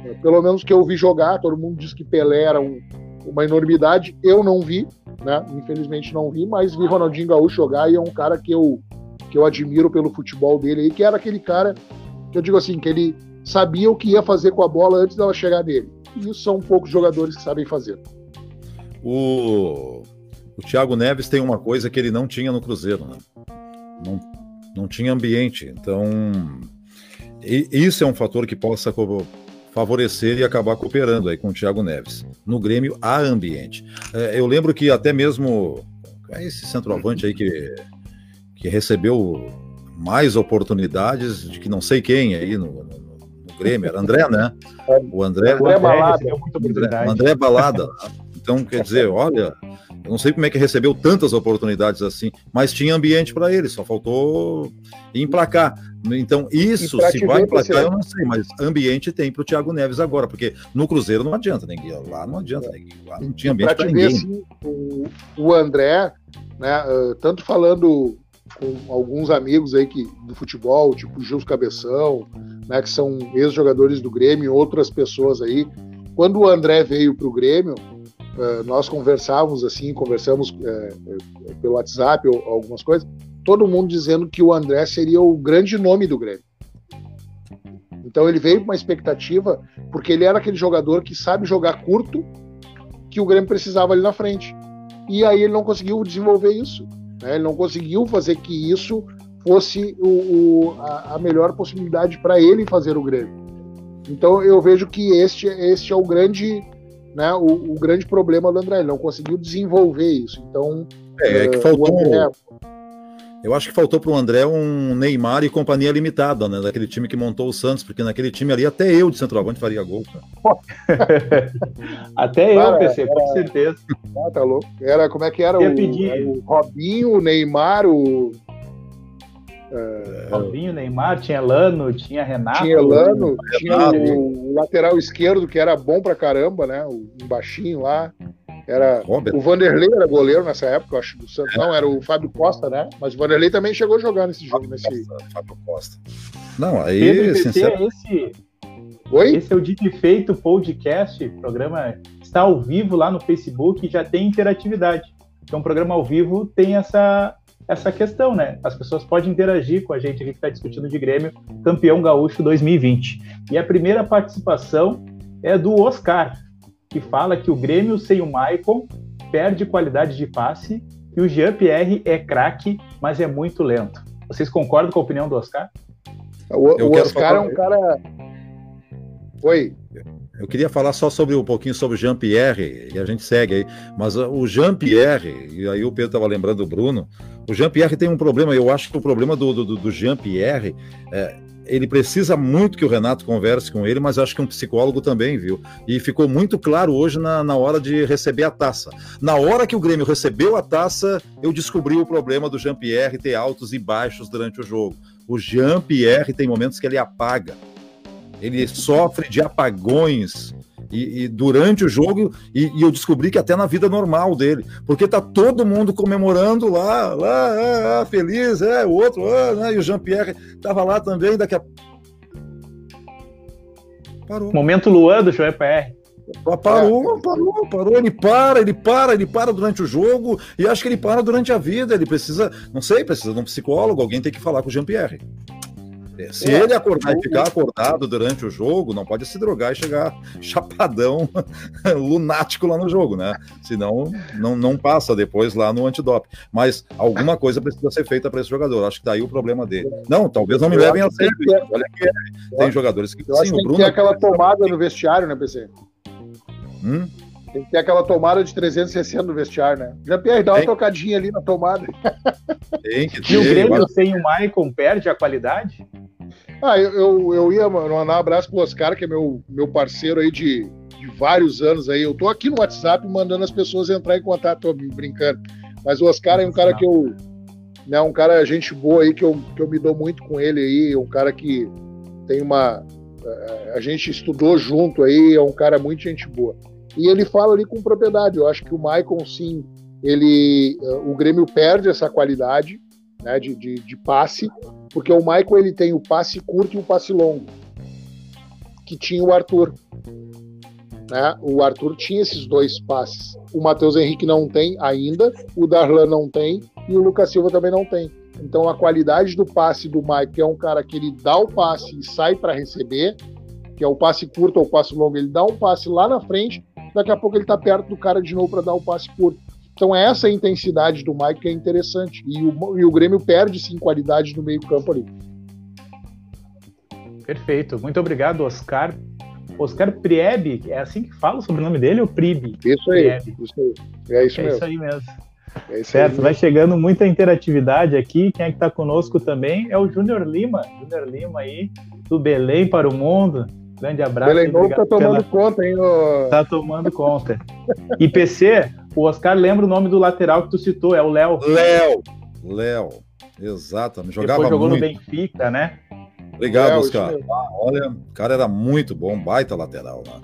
é, pelo menos que eu vi jogar, todo mundo diz que Pelé era um, uma enormidade. Eu não vi, né? Infelizmente não vi, mas vi Ronaldinho Gaúcho jogar e é um cara que eu, que eu admiro pelo futebol dele aí, que era aquele cara que eu digo assim, que ele sabia o que ia fazer com a bola antes dela chegar nele. E isso são poucos jogadores que sabem fazer. O, o Thiago Neves tem uma coisa que ele não tinha no Cruzeiro, né? Não, não tinha ambiente. Então, e isso é um fator que possa favorecer e acabar cooperando aí com o Thiago Neves. No Grêmio há ambiente. É, eu lembro que até mesmo esse centroavante aí que, que recebeu mais oportunidades de que não sei quem aí no, no, no Grêmio, era André, né? O André, André Balada. André, André Balada. Então, quer dizer, olha, eu não sei como é que recebeu tantas oportunidades assim, mas tinha ambiente para ele, só faltou emplacar. Então, isso, se vai emplacar, eu não sei, mas ambiente tem para o Thiago Neves agora, porque no Cruzeiro não adianta, ninguém, lá não adianta, ninguém, lá não tinha ambiente para ninguém. Ver, assim, o, o André, né, tanto falando com alguns amigos aí que, do futebol, tipo Gil Cabeção, né, que são ex-jogadores do Grêmio, outras pessoas aí. Quando o André veio para o Grêmio, nós conversávamos assim, conversamos uh, pelo WhatsApp ou algumas coisas, todo mundo dizendo que o André seria o grande nome do Grêmio. Então ele veio com uma expectativa, porque ele era aquele jogador que sabe jogar curto, que o Grêmio precisava ali na frente. E aí ele não conseguiu desenvolver isso. Né? Ele não conseguiu fazer que isso fosse o, o, a, a, melhor possibilidade para ele fazer o Grêmio. Então eu vejo que este, este é o grande, né, o, o grande problema do André. Ele não conseguiu desenvolver isso. Então é, é que faltou. André, eu acho que faltou para o André um Neymar e companhia limitada, né? Daquele time que montou o Santos, porque naquele time ali até eu de centroavante faria gol. até eu, PC, com certeza. Ah, tá louco. Era, como é que era? O, pedir... o Robinho, o Neymar, o. É... Robinho, Neymar, tinha Lano, tinha Renato. Tinha Lano, tinha o, o lateral esquerdo, que era bom pra caramba, né? O um baixinho lá. Era Robert. o Vanderlei era goleiro nessa época, acho, do Santos. É. Não, era o Fábio Costa, né? Mas o Vanderlei também chegou a jogar nesse jogo. Fábio nesse... Costa, Fábio Costa. Não, aí, Pedro sincero... esse... Oi? Esse é o Dito e Feito Podcast, programa está ao vivo lá no Facebook e já tem interatividade. Então, o programa ao vivo tem essa, essa questão, né? As pessoas podem interagir com a gente aqui que está discutindo de Grêmio, campeão gaúcho 2020. E a primeira participação é do Oscar que fala que o Grêmio sem o Maicon perde qualidade de passe e o Jean-Pierre é craque, mas é muito lento. Vocês concordam com a opinião do Oscar? O, o Oscar é um cara. Oi. Eu queria falar só sobre um pouquinho sobre o Jean-Pierre, e a gente segue aí. Mas uh, o Jean-Pierre, e aí o Pedro estava lembrando do Bruno, o Jean-Pierre tem um problema, eu acho que o problema do, do, do Jean-Pierre é, ele precisa muito que o Renato converse com ele, mas acho que um psicólogo também, viu? E ficou muito claro hoje na, na hora de receber a taça. Na hora que o Grêmio recebeu a taça, eu descobri o problema do Jean-Pierre ter altos e baixos durante o jogo. O Jean-Pierre tem momentos que ele apaga. Ele sofre de apagões E, e, durante o jogo, e, e, eu descobri que até na vida normal dele, porque tá todo mundo comemorando lá, lá, é, é, feliz, é, o outro, é, né, e o Jean-Pierre tava lá também, daqui a. Parou. Momento Luan do Jean-Pierre. Parou, é. parou, parou. Ele para, ele para, ele para durante o jogo e acho que ele para durante a vida. Ele precisa, não sei, precisa de um psicólogo, alguém tem que falar com o Jean-Pierre. Se é, ele acordar e ficar acordado durante o jogo, não pode se drogar e chegar chapadão, lunático lá no jogo, né? Senão não, não passa depois lá no antidoping. Mas alguma coisa precisa ser feita para esse jogador. Acho que daí o problema dele. Não, talvez não me levem a sério. Olha que é. tem jogadores que sim, o Bruno. Tem aquela tomada no vestiário, né, PC? Hum? Tem que ter aquela tomada de 360 no vestiário, né? Já Pierre, dá uma tem... tocadinha ali na tomada. Tem que ter. E o Grêmio sem o Maicon perde a qualidade? Ah, eu, eu, eu ia mandar um abraço pro Oscar, que é meu, meu parceiro aí de, de vários anos aí. Eu tô aqui no WhatsApp mandando as pessoas entrar em contato, tô brincando. Mas o Oscar é um cara que eu. Né, um cara, gente boa aí, que eu, que eu me dou muito com ele aí, um cara que tem uma. A gente estudou junto aí, é um cara muito gente boa. E ele fala ali com propriedade. Eu acho que o Maicon, sim, ele, o Grêmio perde essa qualidade né, de, de, de, passe, porque o Maicon ele tem o passe curto e o passe longo, que tinha o Arthur. Né? O Arthur tinha esses dois passes. O Matheus Henrique não tem ainda, o Darlan não tem e o Lucas Silva também não tem. Então a qualidade do passe do Mike é um cara que ele dá o passe e sai para receber, que é o passe curto ou o passe longo, ele dá um passe lá na frente daqui a pouco ele está perto do cara de novo para dar o passe curto. Então essa é a intensidade do Mike que é interessante. E o, e o Grêmio perde sim qualidade no meio campo ali. Perfeito. Muito obrigado, Oscar. Oscar Priebe, é assim que fala o sobrenome dele ou Pribe? Isso aí. Isso aí. É isso é mesmo. Isso aí mesmo. É isso certo, aí vai chegando muita interatividade aqui. Quem é que está conosco também é o Júnior Lima. Júnior Lima aí, do Belém para o Mundo. Grande abraço. Novo tá tomando pela... conta, hein? O... Tá tomando conta. E PC, o Oscar lembra o nome do lateral que tu citou, é o Léo. Léo. Léo. Exatamente. Jogava Depois jogou muito. no Benfica, né? Obrigado, Léo, Oscar. Ah, olha, o cara era muito bom, baita lateral lá.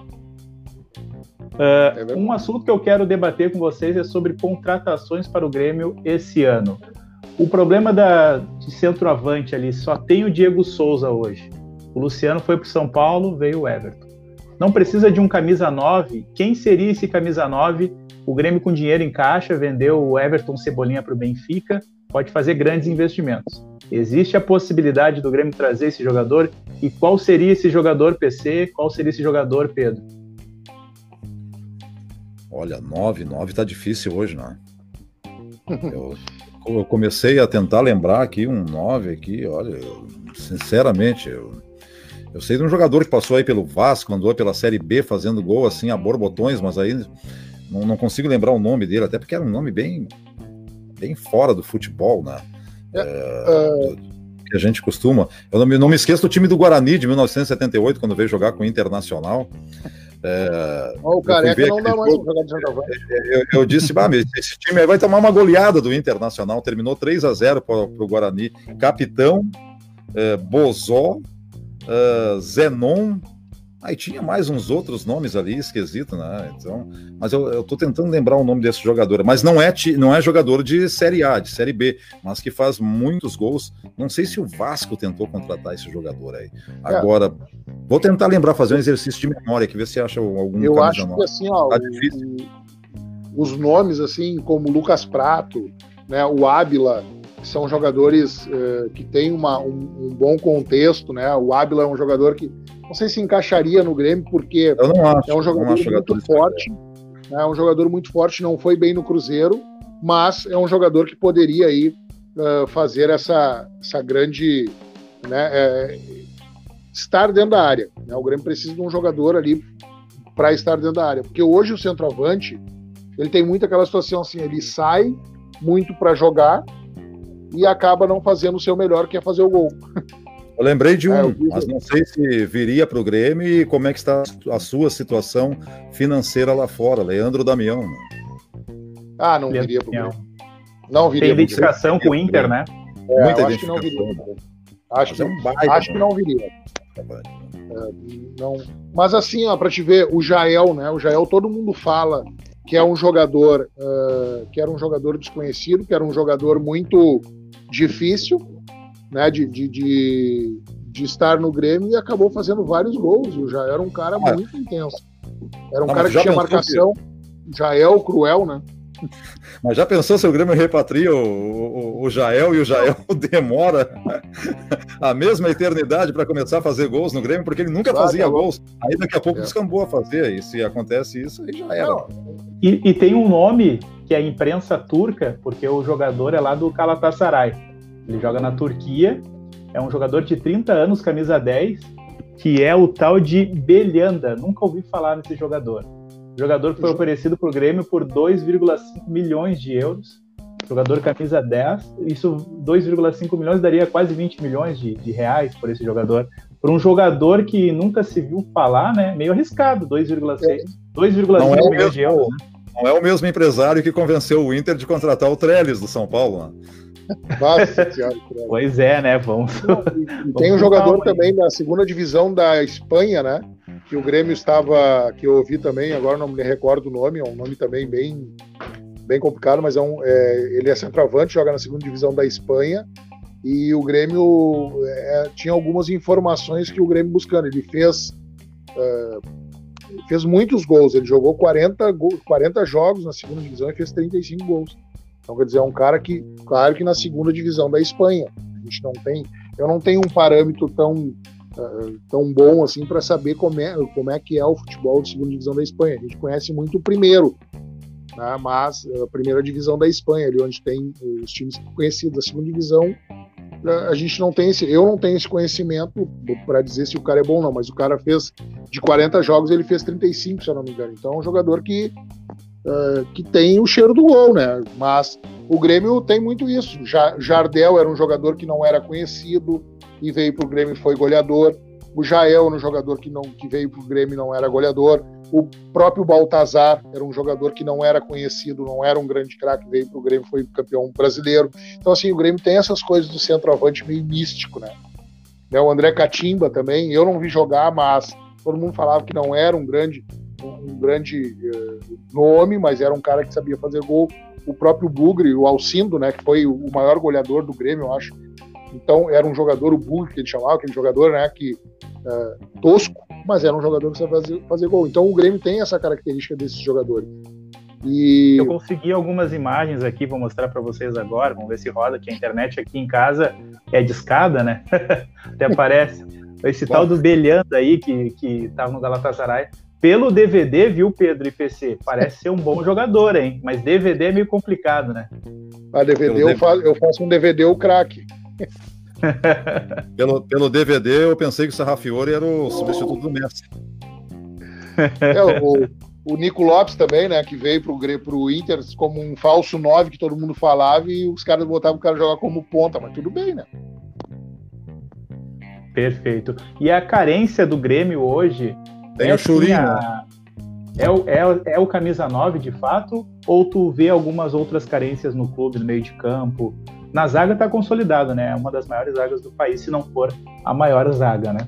Uh, um assunto que eu quero debater com vocês é sobre contratações para o Grêmio esse ano. O problema da, de centroavante ali só tem o Diego Souza hoje. O Luciano foi para São Paulo, veio o Everton. Não precisa de um camisa 9. Quem seria esse camisa 9? O Grêmio com dinheiro em caixa vendeu o Everton Cebolinha para o Benfica, pode fazer grandes investimentos. Existe a possibilidade do Grêmio trazer esse jogador? E qual seria esse jogador PC? Qual seria esse jogador, Pedro? Olha, 9, 9 tá difícil hoje, né? Eu, eu comecei a tentar lembrar aqui um 9 aqui, olha, eu, sinceramente, eu, eu sei de um jogador que passou aí pelo Vasco, andou pela Série B fazendo gol assim a borbotões, mas aí não, não consigo lembrar o nome dele, até porque era um nome bem, bem fora do futebol, né? É, é, do, que a gente costuma. Eu não me, não me esqueço do time do Guarani de 1978, quando veio jogar com o Internacional. É, o Careca não dá mais jogo, jogar de centroavante. Eu, eu, disse, bah, esse time aí vai tomar uma goleada do Internacional. Terminou 3 a 0 para o Guarani. Capitão, é, Bozó, uh, Zenon, aí tinha mais uns outros nomes ali, esquisito, né? Então, mas eu, eu tô tentando lembrar o nome desse jogador, mas não é, não é jogador de Série A, de Série B, mas que faz muitos gols. Não sei se o Vasco tentou contratar esse jogador aí. Agora, é. vou tentar lembrar, fazer um exercício de memória aqui, ver se acha algum Eu acho que assim, ó, tá os nomes assim, como Lucas Prato, né, o Ábila, são jogadores uh, que têm uma, um, um, bom contexto, né? O Ábila é um jogador que não sei se encaixaria no Grêmio, porque acho, é um jogador muito forte, né? é um jogador muito forte, não foi bem no Cruzeiro, mas é um jogador que poderia aí uh, fazer essa, essa grande, né? É, estar dentro da área. Né? O Grêmio precisa de um jogador ali para estar dentro da área, porque hoje o centroavante ele tem muito aquela situação assim, ele sai muito para jogar e acaba não fazendo o seu melhor, que é fazer o gol. Eu lembrei de é, um, é, mas não sei se viria para o Grêmio e como é que está a sua situação financeira lá fora. Leandro Damião. Né? Ah, não viria para o Grêmio. Não viria. Tem identificação com o Inter, né? É, Muita acho que não viria. Acho, que, é um baita, acho que não viria. É, não, mas assim, ó, para te ver, o Jael, né? O Jael, todo mundo fala que é um jogador uh, que era um jogador desconhecido, que era um jogador muito difícil, né? De, de, de, de estar no Grêmio e acabou fazendo vários gols. E o Jael era um cara ah. muito intenso. Era um não, cara que tinha marcação. Que... Jael cruel, né? Mas já pensou se o Grêmio repatria o, o, o Jael e o Jael demora a mesma eternidade para começar a fazer gols no Grêmio, porque ele nunca claro, fazia é gols. Aí daqui a pouco é. descambou a fazer, e se acontece isso, aí já era. E, e, tem um nome que é a imprensa turca, porque o jogador é lá do Galatasaray. Ele joga na Turquia, é um jogador de 30 anos, camisa 10, que é o tal de Belhanda. Nunca ouvi falar nesse jogador. Jogador que foi oferecido para o Grêmio por 2,5 milhões de euros. Jogador camisa 10. Isso, 2,5 milhões daria quase 20 milhões de, de reais por esse jogador. Por um jogador que nunca se viu falar, né? Meio arriscado, 2,6 2,5 é milhões de euros. Né? Não é o mesmo empresário que convenceu o Inter de contratar o Trellis do São Paulo. Né? Nossa senhora, pois é, né? Vamos. E, e tem um jogador também na segunda divisão da Espanha, né? que o Grêmio estava, que eu ouvi também, agora não me recordo o nome, é um nome também bem, bem complicado, mas é um, é, ele é centroavante, joga na segunda divisão da Espanha, e o Grêmio é, tinha algumas informações que o Grêmio buscando, ele fez é, fez muitos gols, ele jogou 40, 40 jogos na segunda divisão e fez 35 gols. Então, quer dizer, é um cara que, claro que na segunda divisão da Espanha, a gente não tem, eu não tenho um parâmetro tão tão bom assim para saber como é, como é que é o futebol de segunda divisão da Espanha. A gente conhece muito o primeiro, né, mas a primeira divisão da Espanha, ali onde tem os times conhecidos da segunda divisão, a gente não tem esse, eu não tenho esse conhecimento para dizer se o cara é bom ou não, mas o cara fez de 40 jogos, ele fez 35, se eu não me engano. Então é um jogador que uh, que tem o cheiro do gol, né? Mas o Grêmio tem muito isso. Jardel era um jogador que não era conhecido, e veio para o Grêmio e foi goleador. O Jael, um jogador que, não, que veio para o Grêmio não era goleador. O próprio Baltazar era um jogador que não era conhecido, não era um grande craque, veio para o Grêmio foi campeão brasileiro. Então, assim, o Grêmio tem essas coisas do centroavante meio místico, né? né? O André Catimba também, eu não vi jogar, mas todo mundo falava que não era um grande, um grande uh, nome, mas era um cara que sabia fazer gol. O próprio Bugre, o Alcindo, né, que foi o maior goleador do Grêmio, eu acho, então era um jogador, o Bug, que ele chamava, aquele jogador né, que, uh, tosco, mas era um jogador que sabia fazer, fazer gol. Então o Grêmio tem essa característica desses jogadores. E... Eu consegui algumas imagens aqui, vou mostrar para vocês agora. Vamos ver se roda, que a internet aqui em casa é de escada, né? Até aparece. Esse Bom. tal do Belhanda aí, que, que tava no Galatasaray. Pelo DVD, viu, Pedro e PC? Parece ser um bom jogador, hein? Mas DVD é meio complicado, né? A DVD eu, faço, eu faço um DVD o craque. Pelo, pelo DVD, eu pensei que o Sarrafiore era o substituto do Messi. É, o, o Nico Lopes também, né, que veio pro, pro Inter como um falso 9 que todo mundo falava e os caras botavam o cara jogar como ponta, mas tudo bem, né? Perfeito. E a carência do Grêmio hoje. Tem é o Churinho. Né? É o, é, é o camisa 9 de fato? Ou tu vê algumas outras carências no clube, no meio de campo? Na zaga está consolidado, né? É uma das maiores zagas do país, se não for a maior zaga, né?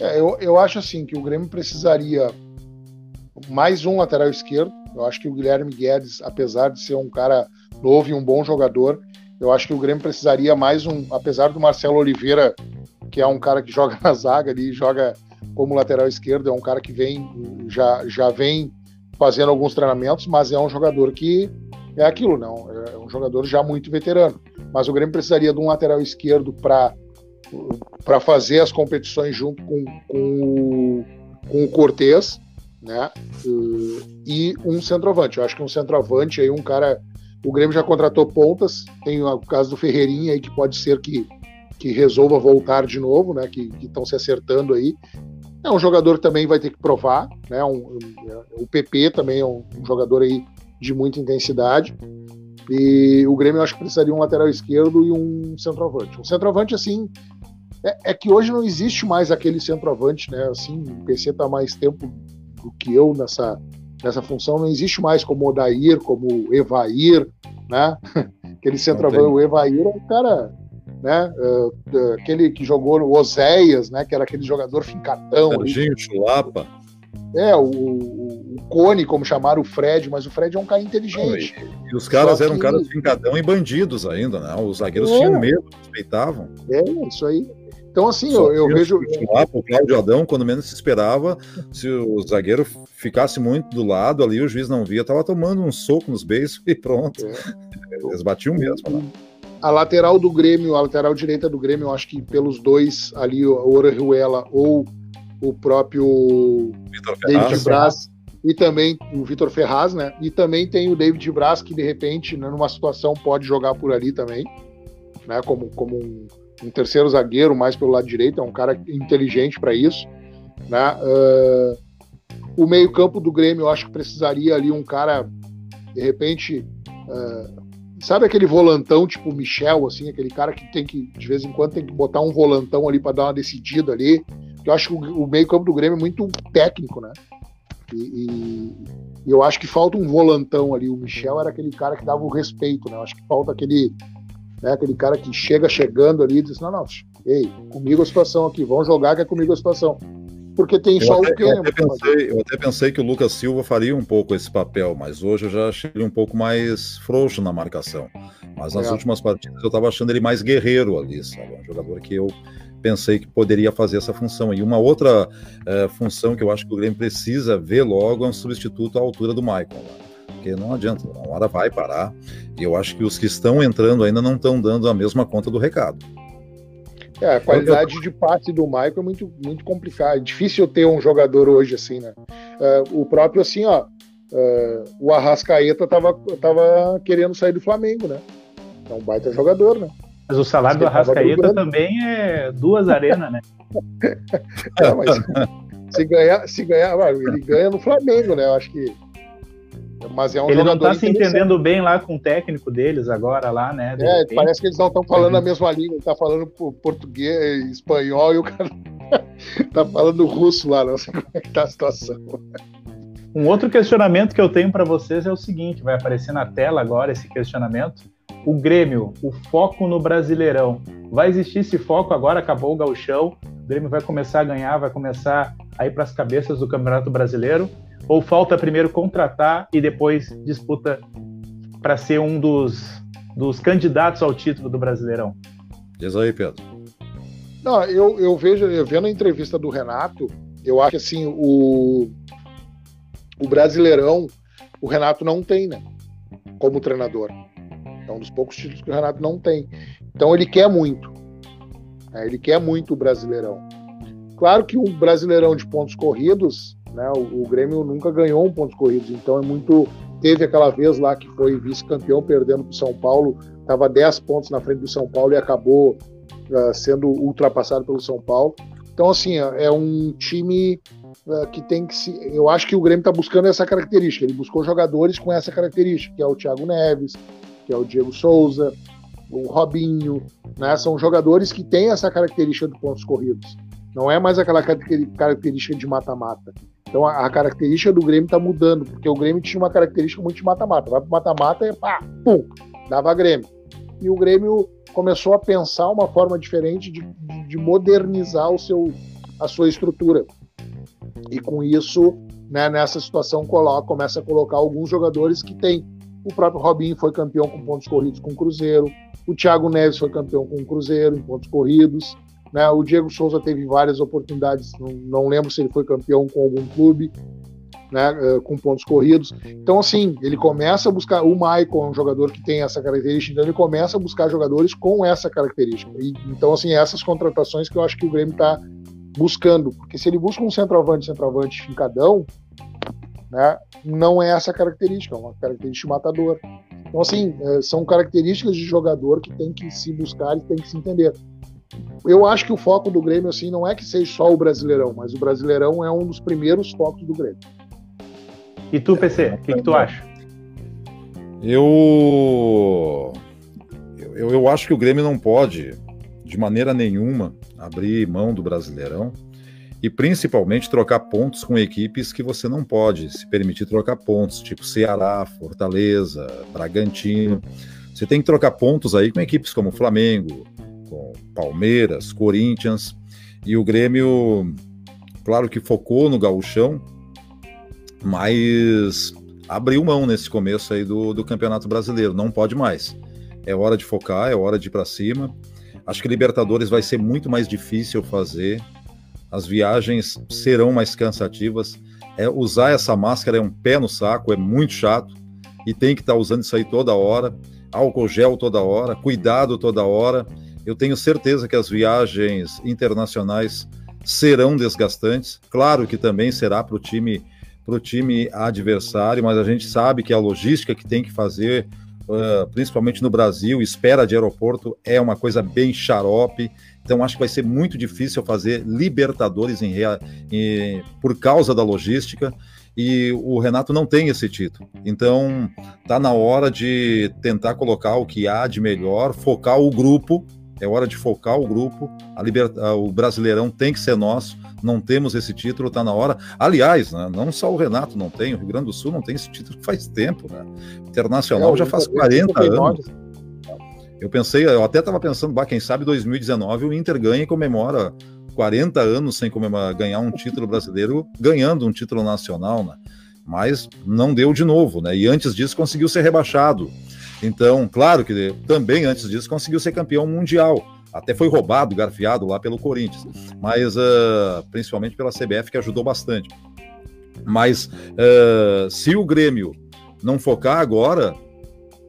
É, eu, eu acho assim que o Grêmio precisaria mais um lateral esquerdo. Eu acho que o Guilherme Guedes, apesar de ser um cara novo e um bom jogador, eu acho que o Grêmio precisaria mais um, apesar do Marcelo Oliveira, que é um cara que joga na zaga ali, joga como lateral esquerdo, é um cara que vem já já vem fazendo alguns treinamentos, mas é um jogador que é aquilo, não. É um jogador já muito veterano. Mas o Grêmio precisaria de um lateral esquerdo para fazer as competições junto com, com, com o Cortez, né? E um centroavante. Eu acho que um centroavante aí, um cara. O Grêmio já contratou pontas, tem o caso do Ferreirinha aí que pode ser que, que resolva voltar de novo, né? Que estão se acertando aí. É um jogador que também vai ter que provar, né? Um, um, o PP também é um, um jogador aí de muita intensidade. E o Grêmio eu acho que precisaria um lateral esquerdo e um centroavante. Um centroavante, assim, é, é, que hoje não existe mais aquele centroavante, né? Assim, o PC está mais tempo do que eu nessa, nessa função. Não existe mais como o Odair, como o Evair, né? Aquele centroavante, o Evair é um cara né? Uh, aquele que jogou no Oséias, né? Que era aquele jogador fincatão. Serginho Chulapa. É, o, Cone, como chamaram o Fred, mas o Fred é um cara inteligente. E, os caras Só eram que... caras fincadão e bandidos ainda, né? Os zagueiros é. tinham medo, respeitavam. É, isso aí. Então, assim, eu, eu vejo. O Cláudio Adão, quando menos se esperava, se o zagueiro ficasse muito do lado ali, o juiz não via, tava tomando um soco nos beijos e pronto. É. Eles batiam mesmo. Né? A lateral do Grêmio, a lateral direita do Grêmio, eu acho que pelos dois ali, o Orejuela ou o próprio David Braz e também o Vitor Ferraz, né? E também tem o David Braz que de repente, né, numa situação pode jogar por ali também, né? Como como um, um terceiro zagueiro mais pelo lado direito, é um cara inteligente para isso, né? Uh, o meio campo do Grêmio, eu acho que precisaria ali um cara de repente uh, sabe aquele volantão tipo Michel, assim, aquele cara que tem que, de vez em quando, tem que botar um volantão ali para dar uma decidida ali. Eu acho que o, meio-campo do Grêmio é muito técnico, né? E, e, eu acho que falta um volantão ali. O Michel era aquele cara que dava o respeito, né? Eu acho que falta aquele, né, aquele cara que chega chegando ali e diz: não, não, ei, comigo a situação aqui, vão jogar que é comigo a situação porque tem eu só até, o Kahneman. Eu até, pensei, eu até pensei que o Lucas Silva faria um pouco esse papel, mas hoje eu já achei ele um pouco mais frouxo na marcação. Mas nas é. últimas partidas eu estava achando ele mais guerreiro ali, sabe? Um jogador que eu pensei que poderia fazer essa função. E uma outra é, função que eu acho que o Grêmio precisa ver logo é um substituto à altura do Michael. Porque não adianta, uma hora vai parar. E eu acho que os que estão entrando ainda não estão dando a mesma conta do recado. É, a qualidade de passe do Michael é muito, muito complicada. É difícil ter um jogador hoje assim, né? Uh, o próprio, assim, ó, uh, o Arrascaeta tava, tava querendo sair do Flamengo, né? É um baita jogador, né? Mas o salário do Arrascaeta também é duas arenas, né? é, mas se ganhar, se ganhar, ele ganha no Flamengo, né? Eu acho que mas é um ele não está se entendendo bem lá com o técnico deles agora lá, né? É, parece que eles não estão falando a mesma língua, ele tá falando português, espanhol e o cara tá falando russo lá, não sei como é que tá a situação. Um outro questionamento que eu tenho para vocês é o seguinte, vai aparecer na tela agora esse questionamento. O Grêmio, o foco no Brasileirão. Vai existir esse foco agora, acabou o gauchão, o Grêmio vai começar a ganhar, vai começar a ir para as cabeças do Campeonato Brasileiro ou falta primeiro contratar e depois disputa para ser um dos, dos candidatos ao título do Brasileirão? Diz aí, Pedro. Não, eu, eu vejo, eu vendo a entrevista do Renato, eu acho que assim, o, o Brasileirão, o Renato não tem, né? Como treinador. É um dos poucos títulos que o Renato não tem. Então ele quer muito. Né? Ele quer muito o Brasileirão. Claro que um Brasileirão de pontos corridos né? O, o, Grêmio nunca ganhou um pontos corridos, então é muito. Teve aquela vez lá que foi vice-campeão perdendo para o São Paulo, estava 10 pontos na frente do São Paulo e acabou uh, sendo ultrapassado pelo São Paulo. Então, assim, é, é um time uh, que tem que se. Eu acho que o Grêmio está buscando essa característica. Ele buscou jogadores com essa característica, que é o Thiago Neves, que é o Diego Souza, o Robinho, né? São jogadores que têm essa característica de pontos corridos. Não é mais aquela característica de mata-mata. Então a, característica do Grêmio está mudando, porque o Grêmio tinha uma característica muito de mata-mata. Vai para mata-mata e pá, pum, dava Grêmio. E o Grêmio começou a pensar uma forma diferente de, de, de modernizar o seu, a sua estrutura. E com isso, né, nessa situação, coloca, começa a colocar alguns jogadores que têm. O próprio Robinho foi campeão com pontos corridos com o Cruzeiro. O Thiago Neves foi campeão com o Cruzeiro em pontos corridos. Né? O Diego Souza teve várias oportunidades, não, não lembro se ele foi campeão com algum clube, né, eh, com pontos corridos. Então, assim, ele começa a buscar. O Michael é um jogador que tem essa característica, então ele começa a buscar jogadores com essa característica. E, então, assim, essas contratações que eu acho que o Grêmio está buscando, porque se ele busca um centroavante, centroavante fincadão, né, não é essa característica, é uma característica matador. Então, assim, eh, são características de jogador que tem que se buscar e tem que se entender. Eu acho que o foco do Grêmio assim não é que seja só o Brasileirão, mas o Brasileirão é um dos primeiros focos do Grêmio. E tu, PC, o que, que, tu acha? Eu... eu eu acho que o Grêmio não pode, de maneira nenhuma, abrir mão do Brasileirão e principalmente trocar pontos com equipes que você não pode se permitir trocar pontos, tipo Ceará, Fortaleza, Bragantino. Você tem que trocar pontos aí com equipes como Flamengo, com Palmeiras, Corinthians, e o Grêmio, claro que focou no gauchão, mas abriu mão nesse começo aí do, do Campeonato Brasileiro, não pode mais. É hora de focar, é hora de ir para cima. Acho que Libertadores vai ser muito mais difícil fazer, as viagens serão mais cansativas. É, usar essa máscara é um pé no saco, é muito chato e tem que estar tá usando isso aí toda hora. Álcool gel toda hora, cuidado toda hora. Eu tenho certeza que as viagens internacionais serão desgastantes. Claro que também será para o time para o time adversário, mas a gente sabe que a logística que tem que fazer, uh, principalmente no Brasil, espera de aeroporto é uma coisa bem xarope. Então acho que vai ser muito difícil fazer Libertadores em, em, por causa da logística e o Renato não tem esse título. Então tá na hora de tentar colocar o que há de melhor, focar o grupo. É hora de focar o grupo. A o Brasileirão tem que ser nosso. Não temos esse título, tá na hora. Aliás, né, não só o Renato não tem, o Rio Grande do Sul não tem esse título faz tempo, né? Internacional é, já faz 40 anos. Eu pensei, eu até estava pensando, bah, quem sabe 2019 o Inter ganha e comemora 40 anos sem comemorar, ganhar um título brasileiro, ganhando um título nacional, né? Mas não deu de novo, né? E antes disso conseguiu ser rebaixado. Então, claro que também antes disso conseguiu ser campeão mundial. Até foi roubado, garfiado lá pelo Corinthians, mas uh, principalmente pela CBF que ajudou bastante. Mas uh, se o Grêmio não focar agora,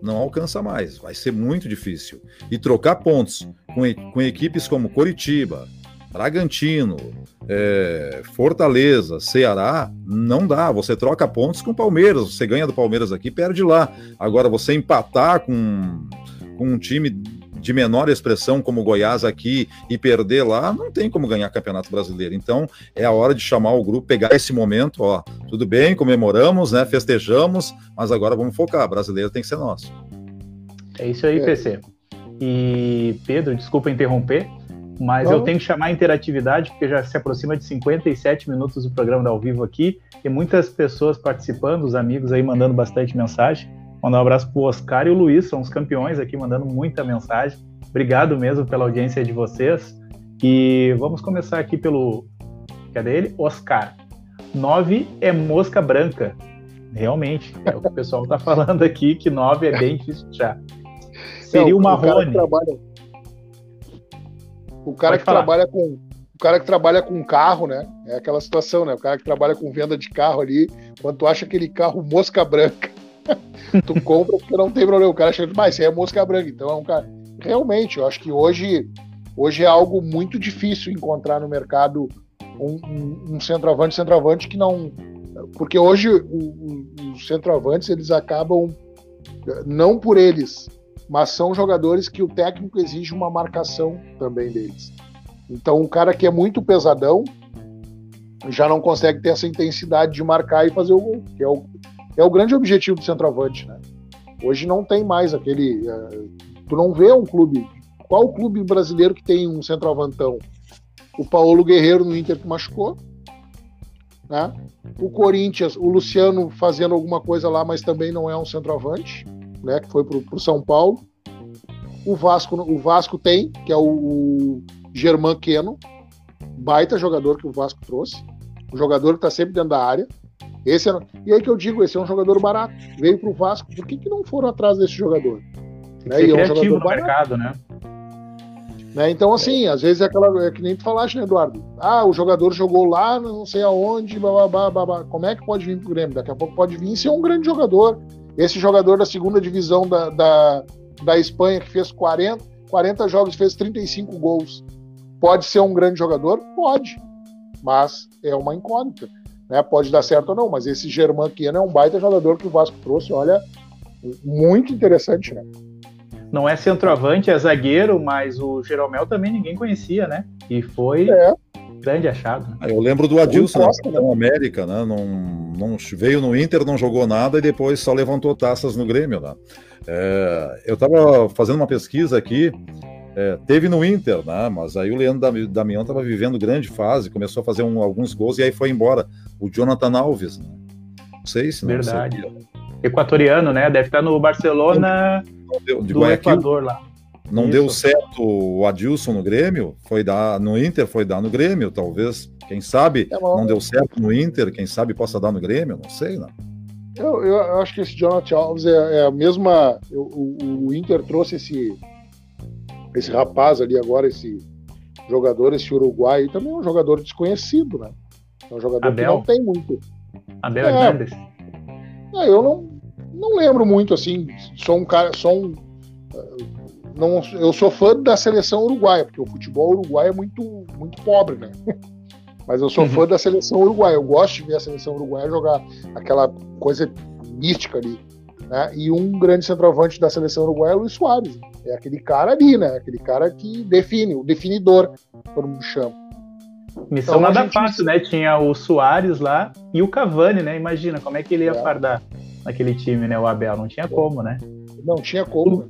não alcança mais, vai ser muito difícil. E trocar pontos com, com equipes como Coritiba, Bragantino, é, Fortaleza, Ceará, não dá. Você troca pontos com Palmeiras, você ganha do Palmeiras aqui, perde lá. Agora, você empatar com, com um time de menor expressão como Goiás aqui e perder lá, não tem como ganhar Campeonato Brasileiro. Então, é a hora de chamar o grupo, pegar esse momento, ó, tudo bem, comemoramos, né, festejamos, mas agora vamos focar, brasileiro tem que ser nosso. É isso aí, é. PC. E Pedro, desculpa interromper, mas Não. eu tenho que chamar a interatividade, porque já se aproxima de 57 minutos do programa da ao vivo aqui, e muitas pessoas participando, os amigos aí mandando bastante mensagem. Mandar um abraço pro Oscar e o Luiz, são os campeões aqui, mandando muita mensagem. Obrigado mesmo pela audiência de vocês. E vamos começar aqui pelo. Cadê ele? Oscar. 9 é mosca branca. Realmente, é o que o pessoal está falando aqui, que 9 é bem difícil de achar. Seria o Marrone. O cara que trabalha com o cara que trabalha com carro, né? É aquela situação, né? O cara que trabalha com venda de carro ali, quando tu acha aquele carro mosca branca, tu compra porque não tem problema. O cara chega, mas isso aí é mosca branca. Então é um cara. Realmente, eu acho que hoje, hoje é algo muito difícil encontrar no mercado um, um, um centroavante, centroavante que não. Porque hoje os centroavantes eles acabam não por eles, mas são jogadores que o técnico exige uma marcação também deles. Então, um cara que é muito pesadão já não consegue ter essa intensidade de marcar e fazer o gol, que é o, é o grande objetivo do centroavante, né? Hoje não tem mais aquele. Uh, tu não vê um clube. Qual o clube brasileiro que tem um centroavantão? O Paulo Guerreiro no Inter que machucou. Né? O Corinthians, o Luciano fazendo alguma coisa lá, mas também não é um centroavante né, que foi para o São Paulo. O Vasco, o Vasco tem, que é o, o Germán Keno, baita jogador que o Vasco trouxe, um jogador que está sempre dentro da área. Esse é, e aí que eu digo, esse é um jogador barato, veio para o Vasco, por que, que não foram atrás desse jogador? Né? E é um jogador barato. mercado, né? Né? Então, assim, às vezes é aquela. É que nem tu falaste, né, Eduardo? Ah, o jogador jogou lá, não sei aonde, blá, blá. como é que pode vir pro Grêmio? Daqui a pouco pode vir ser um grande jogador. Esse jogador da segunda divisão da, da, da Espanha, que fez 40, 40 jogos, fez 35 gols, pode ser um grande jogador? Pode, mas é uma incógnita. Né? Pode dar certo ou não, mas esse Germán Kiano é um baita jogador que o Vasco trouxe, olha, muito interessante, né? Não é centroavante, é zagueiro, mas o Jeromel também ninguém conhecia, né? E foi é grande achado. Né? Eu lembro do Adilson na né? América, né? Não, não, veio no Inter, não jogou nada e depois só levantou taças no Grêmio. Né? É, eu estava fazendo uma pesquisa aqui, é, teve no Inter, né? mas aí o Leandro Damião estava vivendo grande fase, começou a fazer um, alguns gols e aí foi embora. O Jonathan Alves, né? não sei se não Verdade. Equatoriano, né? Deve estar no Barcelona do, do Equador lá. Não Isso. deu certo o Adilson no Grêmio, foi dar no Inter, foi dar no Grêmio, talvez. Quem sabe é não deu certo no Inter, quem sabe possa dar no Grêmio, não sei, não. Eu, eu acho que esse Jonathan Alves é, é a mesma. o, o, Inter trouxe esse, esse rapaz ali agora, esse jogador, esse uruguai, também é um jogador desconhecido, né? É um jogador Abel. que não tem muito. Abel é, Hernandes. É, eu não, não lembro muito assim. Sou um cara, sou um não, eu sou fã da seleção uruguaia, porque o futebol uruguaio é muito, muito pobre, né? Mas eu sou uhum. fã da seleção uruguaia. Eu gosto de ver a seleção uruguaia jogar aquela coisa mística ali. Né? E um grande centroavante da seleção uruguaia é o Luiz Soares. É aquele cara ali, né? Aquele cara que define, o definidor, todo mundo chama. Missão então, nada gente... fácil, né? Tinha o Soares lá e o Cavani, né? Imagina como é que ele ia é. fardar naquele time, né? O Abel. Não tinha como, né? Não tinha como.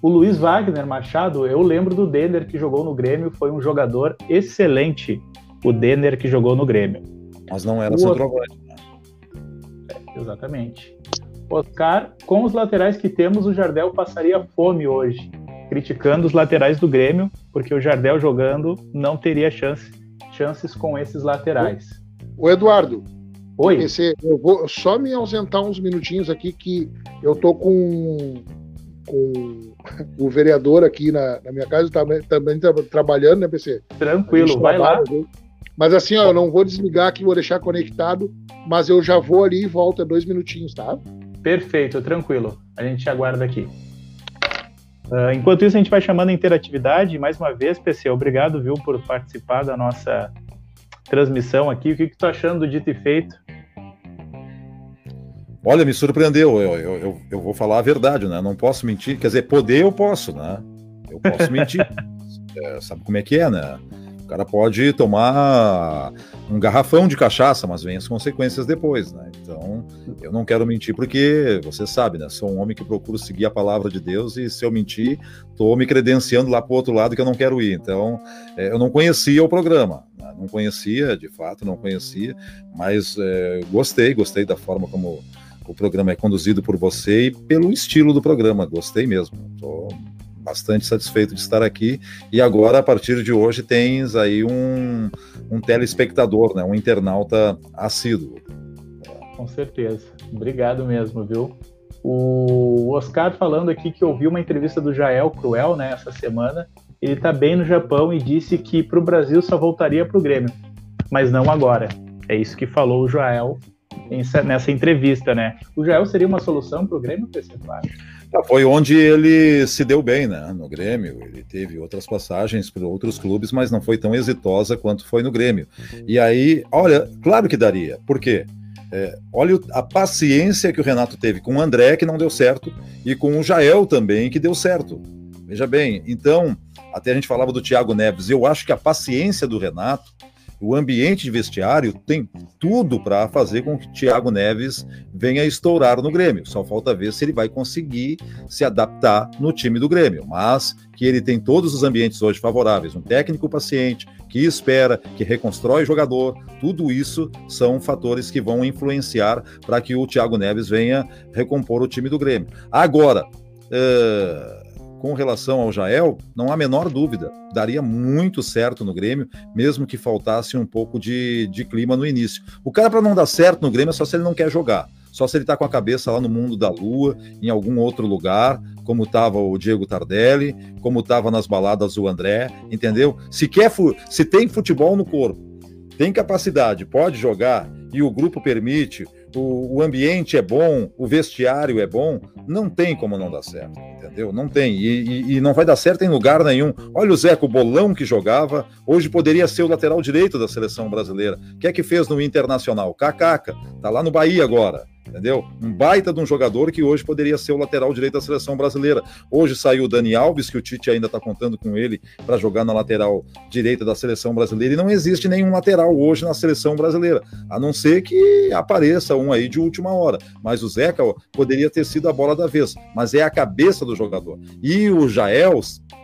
O Luiz Wagner Machado, eu lembro do Denner que jogou no Grêmio, foi um jogador excelente. O Denner que jogou no Grêmio. Mas não era o centroavante. Né? É, exatamente. Oscar, com os laterais que temos, o Jardel passaria fome hoje, criticando os laterais do Grêmio, porque o Jardel jogando não teria chance, chances com esses laterais. O Eduardo. Oi. Esse, eu vou só me ausentar uns minutinhos aqui que eu tô com com o vereador aqui na, na minha casa, também, também tá trabalhando, né, PC? Tranquilo, vai lá. Mas assim, ó, eu não vou desligar aqui, vou deixar conectado, mas eu já vou ali e volto dois minutinhos, tá? Perfeito, tranquilo. A gente aguarda aqui. Uh, enquanto isso, a gente vai chamando a interatividade. Mais uma vez, PC, obrigado, viu, por participar da nossa transmissão aqui. O que, que tu tá achando do dito e feito? Olha, me surpreendeu. Eu, eu, eu, eu, vou falar a verdade, né? Não posso mentir. Quer dizer, poder eu posso, né? Eu posso mentir. é, sabe como é que é, né? Cara pode tomar um garrafão de cachaça, mas vem as consequências depois, né? Então, eu não quero mentir porque, você sabe, né? Sou um homem que procura seguir a palavra de Deus e se eu mentir, estou me credenciando lá para o outro lado que eu não quero ir. Então, é, eu não conhecia o programa, né? não conhecia, de fato, não conhecia, mas é, gostei, gostei da forma como o programa é conduzido por você e pelo estilo do programa. Gostei mesmo. Estou bastante satisfeito de estar aqui. E agora, a partir de hoje, tens aí um, um telespectador, né? um internauta assíduo. Com certeza. Obrigado mesmo, viu? O Oscar falando aqui que ouviu uma entrevista do Jael Cruel né, essa semana. Ele está bem no Japão e disse que para o Brasil só voltaria para o Grêmio, mas não agora. É isso que falou o Jael nessa entrevista, né? O Jael seria uma solução para o Grêmio, PC ah, Foi onde ele se deu bem, né? No Grêmio, ele teve outras passagens por outros clubes, mas não foi tão exitosa quanto foi no Grêmio. E aí, olha, claro que daria. Por quê? É, olha a paciência que o Renato teve com o André, que não deu certo, e com o Jael também, que deu certo. Veja bem, então, até a gente falava do Thiago Neves, eu acho que a paciência do Renato o ambiente de vestiário tem tudo para fazer com que Thiago Neves venha estourar no Grêmio. Só falta ver se ele vai conseguir se adaptar no time do Grêmio. Mas que ele tem todos os ambientes hoje favoráveis, um técnico paciente, que espera, que reconstrói jogador, tudo isso são fatores que vão influenciar para que o Thiago Neves venha recompor o time do Grêmio. Agora, uh com relação ao Jael, não há menor dúvida, daria muito certo no Grêmio, mesmo que faltasse um pouco de, de clima no início. O cara, para não dar certo no Grêmio, é só se ele não quer jogar. Só se ele está com a cabeça lá no mundo da lua, em algum outro lugar, como estava o Diego Tardelli, como estava nas baladas o André, entendeu? Se quer, se tem futebol no corpo, tem capacidade, pode jogar e o grupo permite, o, o, ambiente é bom, o vestiário é bom, não tem como não dar certo, entendeu? Não tem. E, e, e não vai dar certo em lugar nenhum. Olha o Zeco, bolão que jogava, hoje poderia ser o lateral direito da seleção brasileira. O que é que fez no Internacional? Cacaca, tá lá no Bahia agora entendeu? Um baita de um jogador que hoje poderia ser o lateral direito da seleção brasileira. Hoje saiu o Dani Alves, que o Tite ainda está contando com ele para jogar na lateral direita da seleção brasileira, e não existe nenhum lateral hoje na seleção brasileira, a não ser que apareça um aí de última hora. Mas o Zeca poderia ter sido a bola da vez, mas é a cabeça do jogador. E o Jael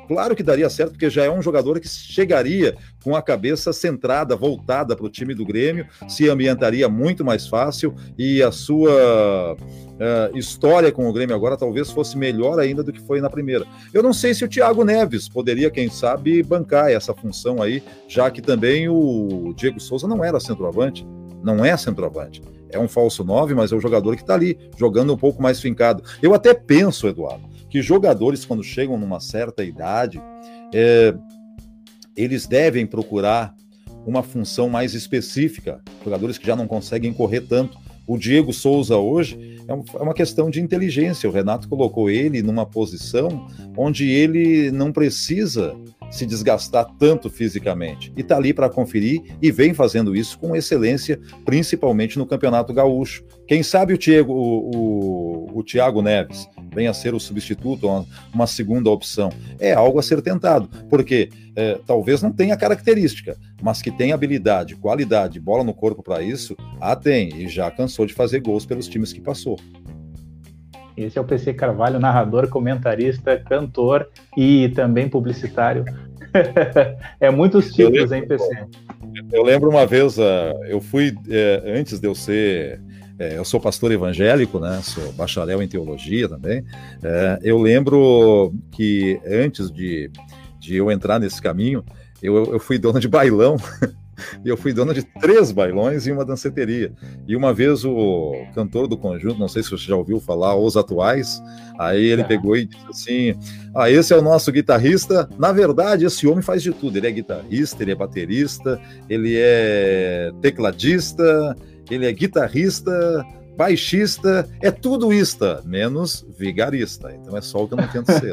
Claro que daria certo, porque já é um jogador que chegaria com a cabeça centrada, voltada para o time do Grêmio, se ambientaria muito mais fácil e a sua uh, história com o Grêmio agora talvez fosse melhor ainda do que foi na primeira. Eu não sei se o Thiago Neves poderia, quem sabe, bancar essa função aí, já que também o Diego Souza não era centroavante, não é centroavante é um falso 9, mas é o jogador que está ali, jogando um pouco mais fincado. Eu até penso, Eduardo, que jogadores, quando chegam numa certa idade, é, eles devem procurar uma função mais específica. Jogadores que já não conseguem correr tanto. O Diego Souza hoje é, é uma questão de inteligência. O Renato colocou ele numa posição onde ele não precisa se desgastar tanto fisicamente. E está ali para conferir e vem fazendo isso com excelência, principalmente no Campeonato Gaúcho. Quem sabe o Thiago, o, o, o Thiago Neves venha a ser o substituto, uma, uma, segunda opção. É algo a ser tentado, porque é, talvez não tenha característica, mas que tem habilidade, qualidade, bola no corpo para isso, ah, tem, e já cansou de fazer gols pelos times que passou. Esse é o PC Carvalho, narrador, comentarista, cantor e também publicitário. é muitos títulos, hein, PC? Eu lembro uma vez, uh, eu fui, uh, antes de eu ser. Uh, eu sou pastor evangélico, né? Sou bacharel em teologia também. Eh, eu lembro que antes de, de eu entrar nesse caminho, eu, eu fui dono de bailão e eu fui dono de três bailões e uma danceteria. E uma vez o cantor do conjunto, não sei se você já ouviu falar, Os Atuais, aí ele pegou e disse assim: Ah, esse é o nosso guitarrista. Na verdade, esse homem faz de tudo. Ele é guitarrista, ele é baterista, ele é tecladista, ele é guitarrista, baixista, é tudo ista, menos vigarista. Então é só o que eu não tento ser.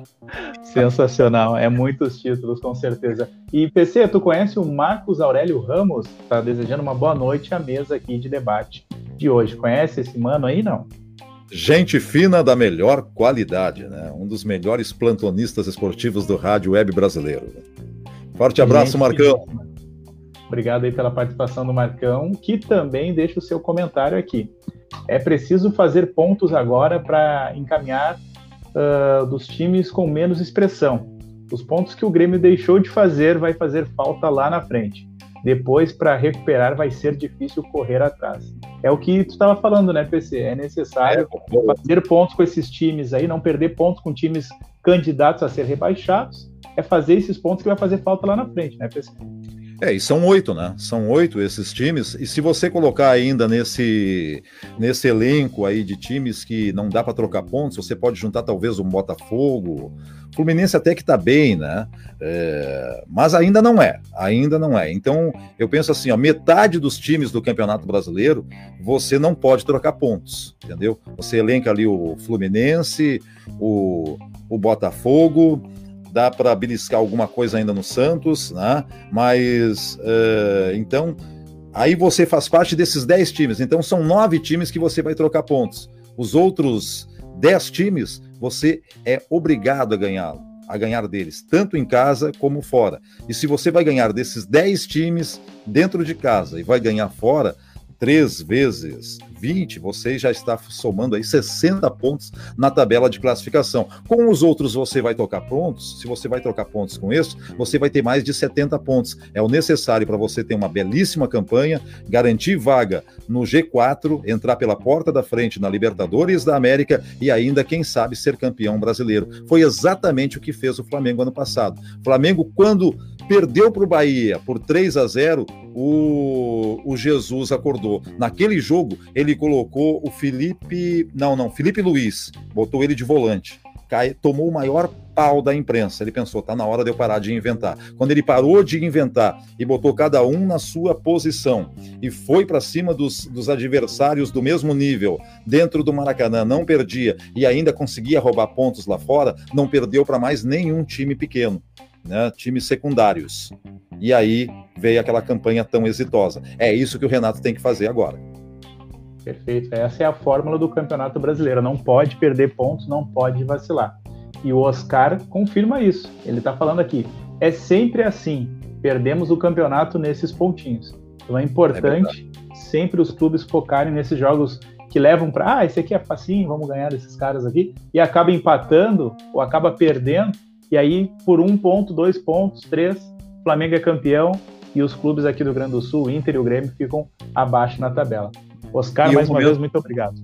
Sensacional, é muitos títulos, com certeza. E PC, tu conhece o Marcos Aurélio Ramos? Tá desejando uma boa noite à mesa aqui de debate de hoje. Conhece esse mano aí, não? Gente fina da melhor qualidade, né? Um dos melhores plantonistas esportivos do rádio web brasileiro. Forte abraço, Gente Marcão. Fina. Obrigado aí pela participação do Marcão, que também deixa o seu comentário aqui. É preciso fazer pontos agora para encaminhar uh, dos times com menos expressão. Os pontos que o Grêmio deixou de fazer vai fazer falta lá na frente. Depois, para recuperar, vai ser difícil correr atrás. É o que tu estava falando, né, PC? É necessário é, fazer pontos com esses times aí, não perder pontos com times candidatos a ser rebaixados. É fazer esses pontos que vai fazer falta lá na frente, né, PC? É, e são oito, né? São oito esses times. E se você colocar ainda nesse, nesse elenco aí de times que não dá para trocar pontos, você pode juntar talvez um Botafogo. O Fluminense até que tá bem, né? É, mas ainda não é. Ainda não é. Então, eu penso assim, ó, metade dos times do Campeonato Brasileiro, você não pode trocar pontos, entendeu? Você elenca ali o Fluminense, o, o Botafogo dá para beliscar alguma coisa ainda no Santos, né? Mas uh, então aí você faz parte desses 10 times. Então são nove times que você vai trocar pontos. Os outros 10 times você é obrigado a ganhá-lo, a ganhar deles, tanto em casa como fora. E se você vai ganhar desses 10 times dentro de casa e vai ganhar fora, três vezes 20, você já está somando aí 60 pontos na tabela de classificação. Com os outros você vai trocar pontos, se você vai trocar pontos com isso, você vai ter mais de 70 pontos. É o necessário para você ter uma belíssima campanha, garantir vaga no G4, entrar pela porta da frente na Libertadores da América e ainda, quem sabe, ser campeão brasileiro. Foi exatamente o que fez o Flamengo ano passado. Flamengo, quando perdeu para o Bahia por 3 a 0, o, o Jesus acordou. Naquele jogo, ele colocou o Felipe. Não, não, Felipe Luiz, botou ele de volante. Cai, tomou o maior pau da imprensa. Ele pensou, tá na hora de eu parar de inventar. Quando ele parou de inventar e botou cada um na sua posição e foi para cima dos, dos adversários do mesmo nível, dentro do Maracanã, não perdia e ainda conseguia roubar pontos lá fora, não perdeu para mais nenhum time pequeno né, times secundários. E aí veio aquela campanha tão exitosa. É isso que o Renato tem que fazer agora. Perfeito. Essa é a fórmula do Campeonato Brasileiro. Não pode perder pontos, não pode vacilar. E o Oscar confirma isso. Ele está falando aqui. É sempre assim. Perdemos o campeonato nesses pontinhos. Então é importante é sempre os clubes focarem nesses jogos que levam para, ah, esse aqui é facinho, vamos ganhar desses caras aqui, e acaba empatando ou acaba perdendo E aí, por um ponto, dois pontos, três, Flamengo é campeão e os clubes aqui do Rio Grande do Sul, o Inter e o Grêmio, ficam abaixo na tabela. Oscar, e mais uma momento... vez, muito obrigado.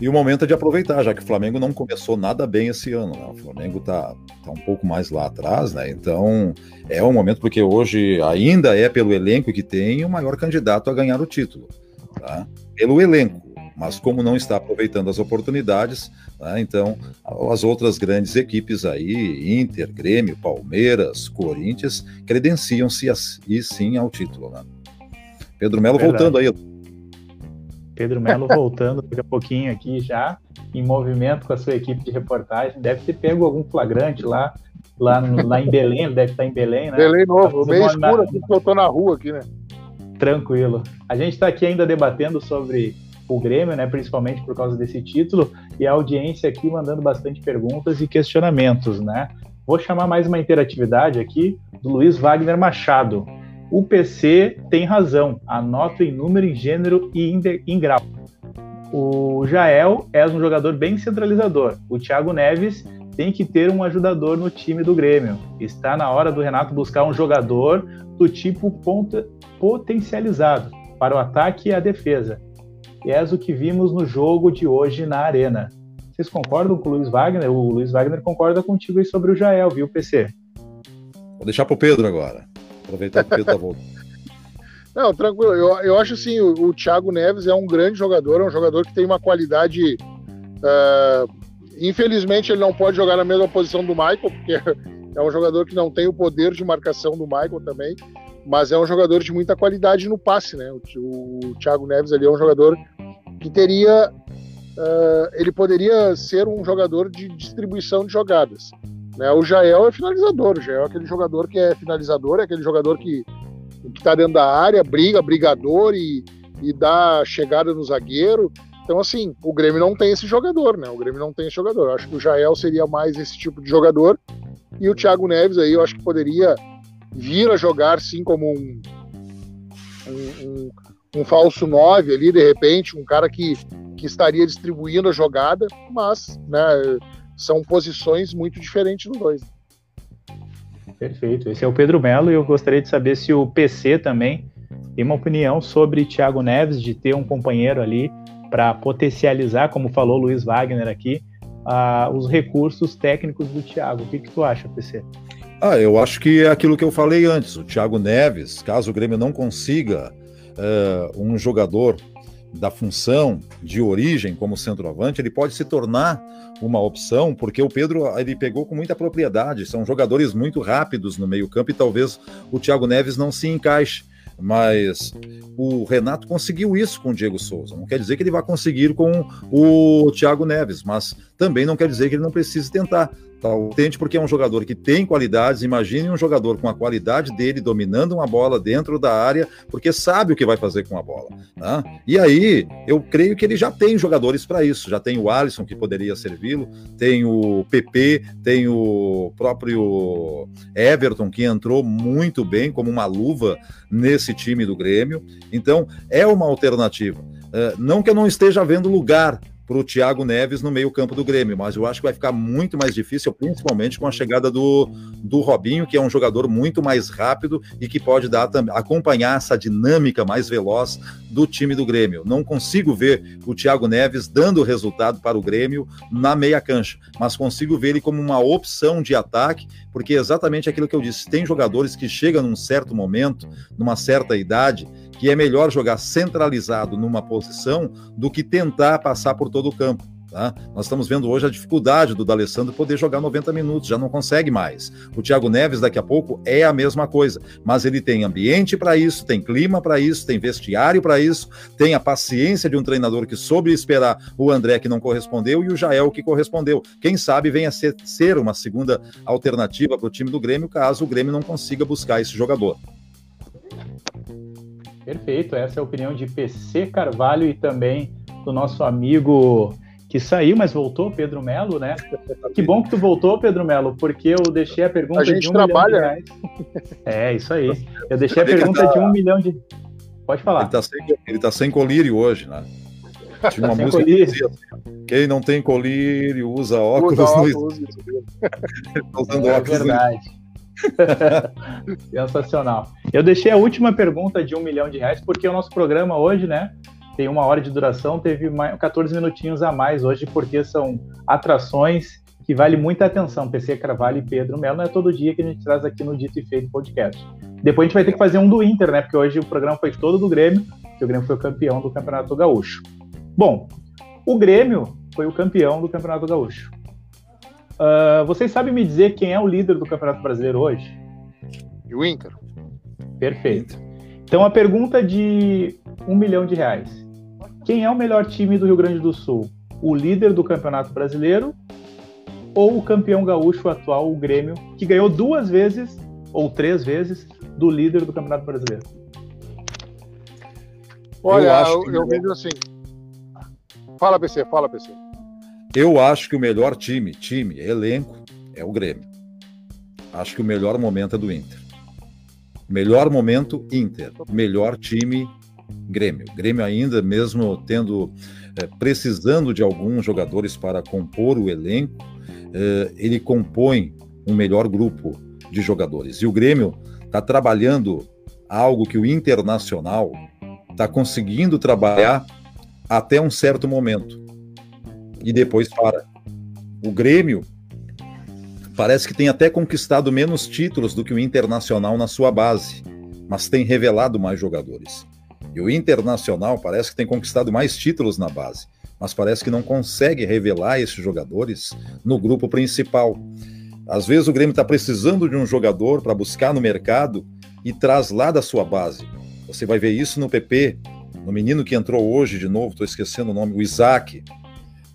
E o momento é de aproveitar, já que o Flamengo não começou nada bem esse ano. Né? O Flamengo está tá um pouco mais lá atrás, né? Então é um momento porque hoje ainda é pelo elenco que tem o maior candidato a ganhar o título. Tá? Pelo elenco. Mas como não está aproveitando as oportunidades, tá? então as outras grandes equipes aí, Inter, Grêmio, Palmeiras, Corinthians, credenciam-se e sim ao título. Né? Pedro Melo voltando aí. Pedro Melo voltando daqui a pouquinho aqui já, em movimento com a sua equipe de reportagem. Deve ter pego algum flagrante lá, lá, no, lá em Belém, ele deve estar em Belém, né? Belém novo, tá bem escuro aqui, que eu tô na rua aqui, né? Tranquilo. A gente está aqui ainda debatendo sobre o Grêmio, né, principalmente por causa desse título, e a audiência aqui mandando bastante perguntas e questionamentos, né? Vou chamar mais uma interatividade aqui do Luiz Wagner Machado o PC tem razão. Anoto em número, em gênero e em grau. O Jael é um jogador bem centralizador. O Thiago Neves tem que ter um ajudador no time do Grêmio. Está na hora do Renato buscar um jogador do tipo ponta, potencializado para o ataque e a defesa. E é o que vimos no jogo de hoje na Arena. Vocês concordam com o Luiz Wagner? O Luiz Wagner concorda contigo aí sobre o Jael, viu, PC? Vou deixar para o Pedro agora. Aproveitar que o Pedro tá voltando. Não, tranquilo. Eu, eu acho assim, o, o Thiago Neves é um grande jogador, é um jogador que tem uma qualidade. Uh, infelizmente, ele não pode jogar na mesma posição do Michael, porque é um jogador que não tem o poder de marcação do Michael também, mas é um jogador de muita qualidade no passe, né? O, o Thiago Neves ali é um jogador que teria. Uh, ele poderia ser um jogador de distribuição de jogadas. Né? O Jael é finalizador, o Jael é aquele jogador que é finalizador, é aquele jogador que está dentro da área, briga, brigador e, e dá chegada no zagueiro. Então, assim, o Grêmio não tem esse jogador, né? O Grêmio não tem esse jogador. Eu acho que o Jael seria mais esse tipo de jogador. E o Thiago Neves aí, eu acho que poderia vir a jogar, sim, como um, um, um, um falso 9 ali, de repente, um cara que, que estaria distribuindo a jogada, mas, né, são posições muito diferentes dos dois. Perfeito. Esse é o Pedro Melo e eu gostaria de saber se o PC também tem uma opinião sobre Thiago Neves, de ter um companheiro ali para potencializar, como falou Luiz Wagner aqui, uh, os recursos técnicos do Thiago. O que, que tu acha, PC? Ah, eu acho que é aquilo que eu falei antes. O Thiago Neves, caso o Grêmio não consiga uh, um jogador da função de origem como centroavante, ele pode se tornar uma opção, porque o Pedro ele pegou com muita propriedade, são jogadores muito rápidos no meio-campo e talvez o Thiago Neves não se encaixe. Mas o Renato conseguiu isso com o Diego Souza. Não quer dizer que ele vai conseguir com o Thiago Neves, mas também não quer dizer que ele não precise tentar. Tal, tente porque é um jogador que tem qualidades. Imagine um jogador com a qualidade dele dominando uma bola dentro da área, porque sabe o que vai fazer com a bola. Né? E aí, eu creio que ele já tem jogadores para isso. Já tem o Alisson, que poderia servi-lo, tem o PP, tem o próprio Everton, que entrou muito bem como uma luva nesse time do Grêmio. Então, é uma alternativa. Uh, não que eu não esteja vendo lugar para o Thiago Neves no meio-campo do Grêmio, mas eu acho que vai ficar muito mais difícil, principalmente com a chegada do, do Robinho, que é um jogador muito mais rápido e que pode dar acompanhar essa dinâmica mais veloz do time do Grêmio. Não consigo ver o Thiago Neves dando resultado para o Grêmio na meia cancha, mas consigo ver ele como uma opção de ataque, porque é exatamente aquilo que eu disse, tem jogadores que chegam num certo momento, numa certa idade, que é melhor jogar centralizado numa posição do que tentar passar por todo o campo. Tá? Nós estamos vendo hoje a dificuldade do D'Alessandro poder jogar 90 minutos, já não consegue mais. O Thiago Neves, daqui a pouco, é a mesma coisa, mas ele tem ambiente para isso, tem clima para isso, tem vestiário para isso, tem a paciência de um treinador que soube esperar o André que não correspondeu e o Jael que correspondeu. Quem sabe venha ser, ser uma segunda alternativa para o time do Grêmio, caso o Grêmio não consiga buscar esse jogador. Perfeito, essa é a opinião de PC Carvalho e também do nosso amigo que saiu, mas voltou, Pedro Melo, né? Que bom que tu voltou, Pedro Melo, porque eu deixei a pergunta a gente de um trabalha. milhão de reais. É, isso aí. Eu deixei a pergunta tá... de um milhão de. Pode falar. Ele tá sem, ele tá sem colírio hoje, né? Tinha uma música que dizia assim, quem não tem colírio usa óculos. Usa óculos. No... usando é óculos verdade. Sensacional. Eu deixei a última pergunta de um milhão de reais, porque o nosso programa hoje, né, tem uma hora de duração, teve 14 minutinhos a mais hoje, porque são atrações que vale muita atenção. PC Carvalho e Pedro Melo, não é todo dia que a gente traz aqui no Dito e Feito podcast. Depois a gente vai ter que fazer um do Inter, né, porque hoje o programa foi todo do Grêmio, que o Grêmio foi o campeão do Campeonato Gaúcho. Bom, o Grêmio foi o campeão do Campeonato Gaúcho. Uh, vocês sabem me dizer quem é o líder do Campeonato Brasileiro hoje? O Inter. Perfeito. Então a pergunta de um milhão de reais. Quem é o melhor time do Rio Grande do Sul? O líder do Campeonato Brasileiro ou o campeão gaúcho atual, o Grêmio, que ganhou duas vezes ou três vezes do líder do Campeonato Brasileiro? Olha, eu, acho eu, eu vejo assim. Fala, PC, fala, PC. Eu acho que o melhor time, time, elenco, é o Grêmio. Acho que o melhor momento é do Inter. Melhor momento, Inter. Melhor time, Grêmio. Grêmio ainda, mesmo tendo, é, precisando de alguns jogadores para compor o elenco, é, ele compõe um melhor grupo de jogadores. E o Grêmio está trabalhando algo que o Internacional está conseguindo trabalhar até um certo momento e depois para. O Grêmio parece que tem até conquistado menos títulos do que o Internacional na sua base, mas tem revelado mais jogadores. E o Internacional parece que tem conquistado mais títulos na base, mas parece que não consegue revelar esses jogadores no grupo principal. Às vezes o Grêmio está precisando de um jogador para buscar no mercado e traz lá da sua base. Você vai ver isso no PP, no menino que entrou hoje de novo, estou esquecendo o nome, o Isaac.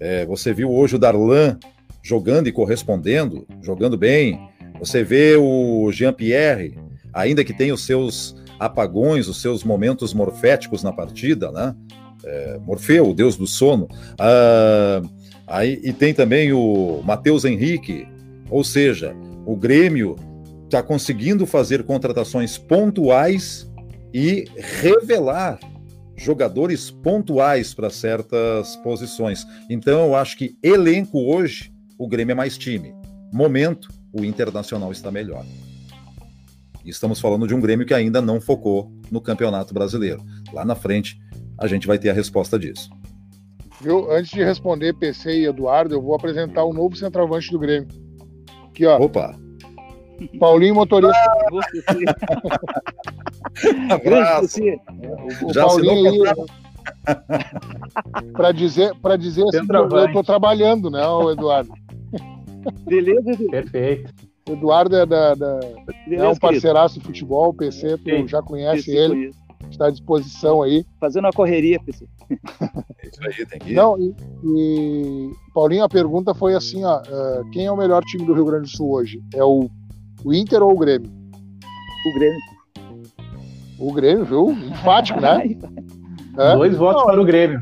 É, você viu hoje o Darlan jogando e correspondendo, jogando bem. Você vê o Jean-Pierre, ainda que tenha os seus apagões, os seus momentos morféticos na partida, né? É, Morfeu, o deus do sono. Ah, aí, e tem também o Matheus Henrique, ou seja, o Grêmio está conseguindo fazer contratações pontuais e revelar jogadores pontuais para certas posições. Então eu acho que elenco hoje o Grêmio é mais time. Momento, o Internacional está melhor. E estamos falando de um Grêmio que ainda não focou no Campeonato Brasileiro. Lá na frente a gente vai ter a resposta disso. Viu? Antes de responder PC e Eduardo, eu vou apresentar o novo centroavante do Grêmio. Aqui, ó. Opa. Paulinho motorista. Abraço. O, Já Paulinho aí. para dizer, para dizer assim, eu estou trabalhando, né, Eduardo? Beleza, Perfeito. Eduardo é, da, da Beleza, é um parceiraço de futebol, o PC, tu Sim. já conhece Sim, ele, conheço. está à disposição aí. Fazendo uma correria, PC. É isso aí, tem que ir. Não, e, e, Paulinho, a pergunta foi assim, ó, uh, quem é o melhor time do Rio Grande do Sul hoje? É o, o Inter ou o Grêmio? O Grêmio. O Grêmio, viu? Enfático, né? é? Dois votos Não, para o Grêmio.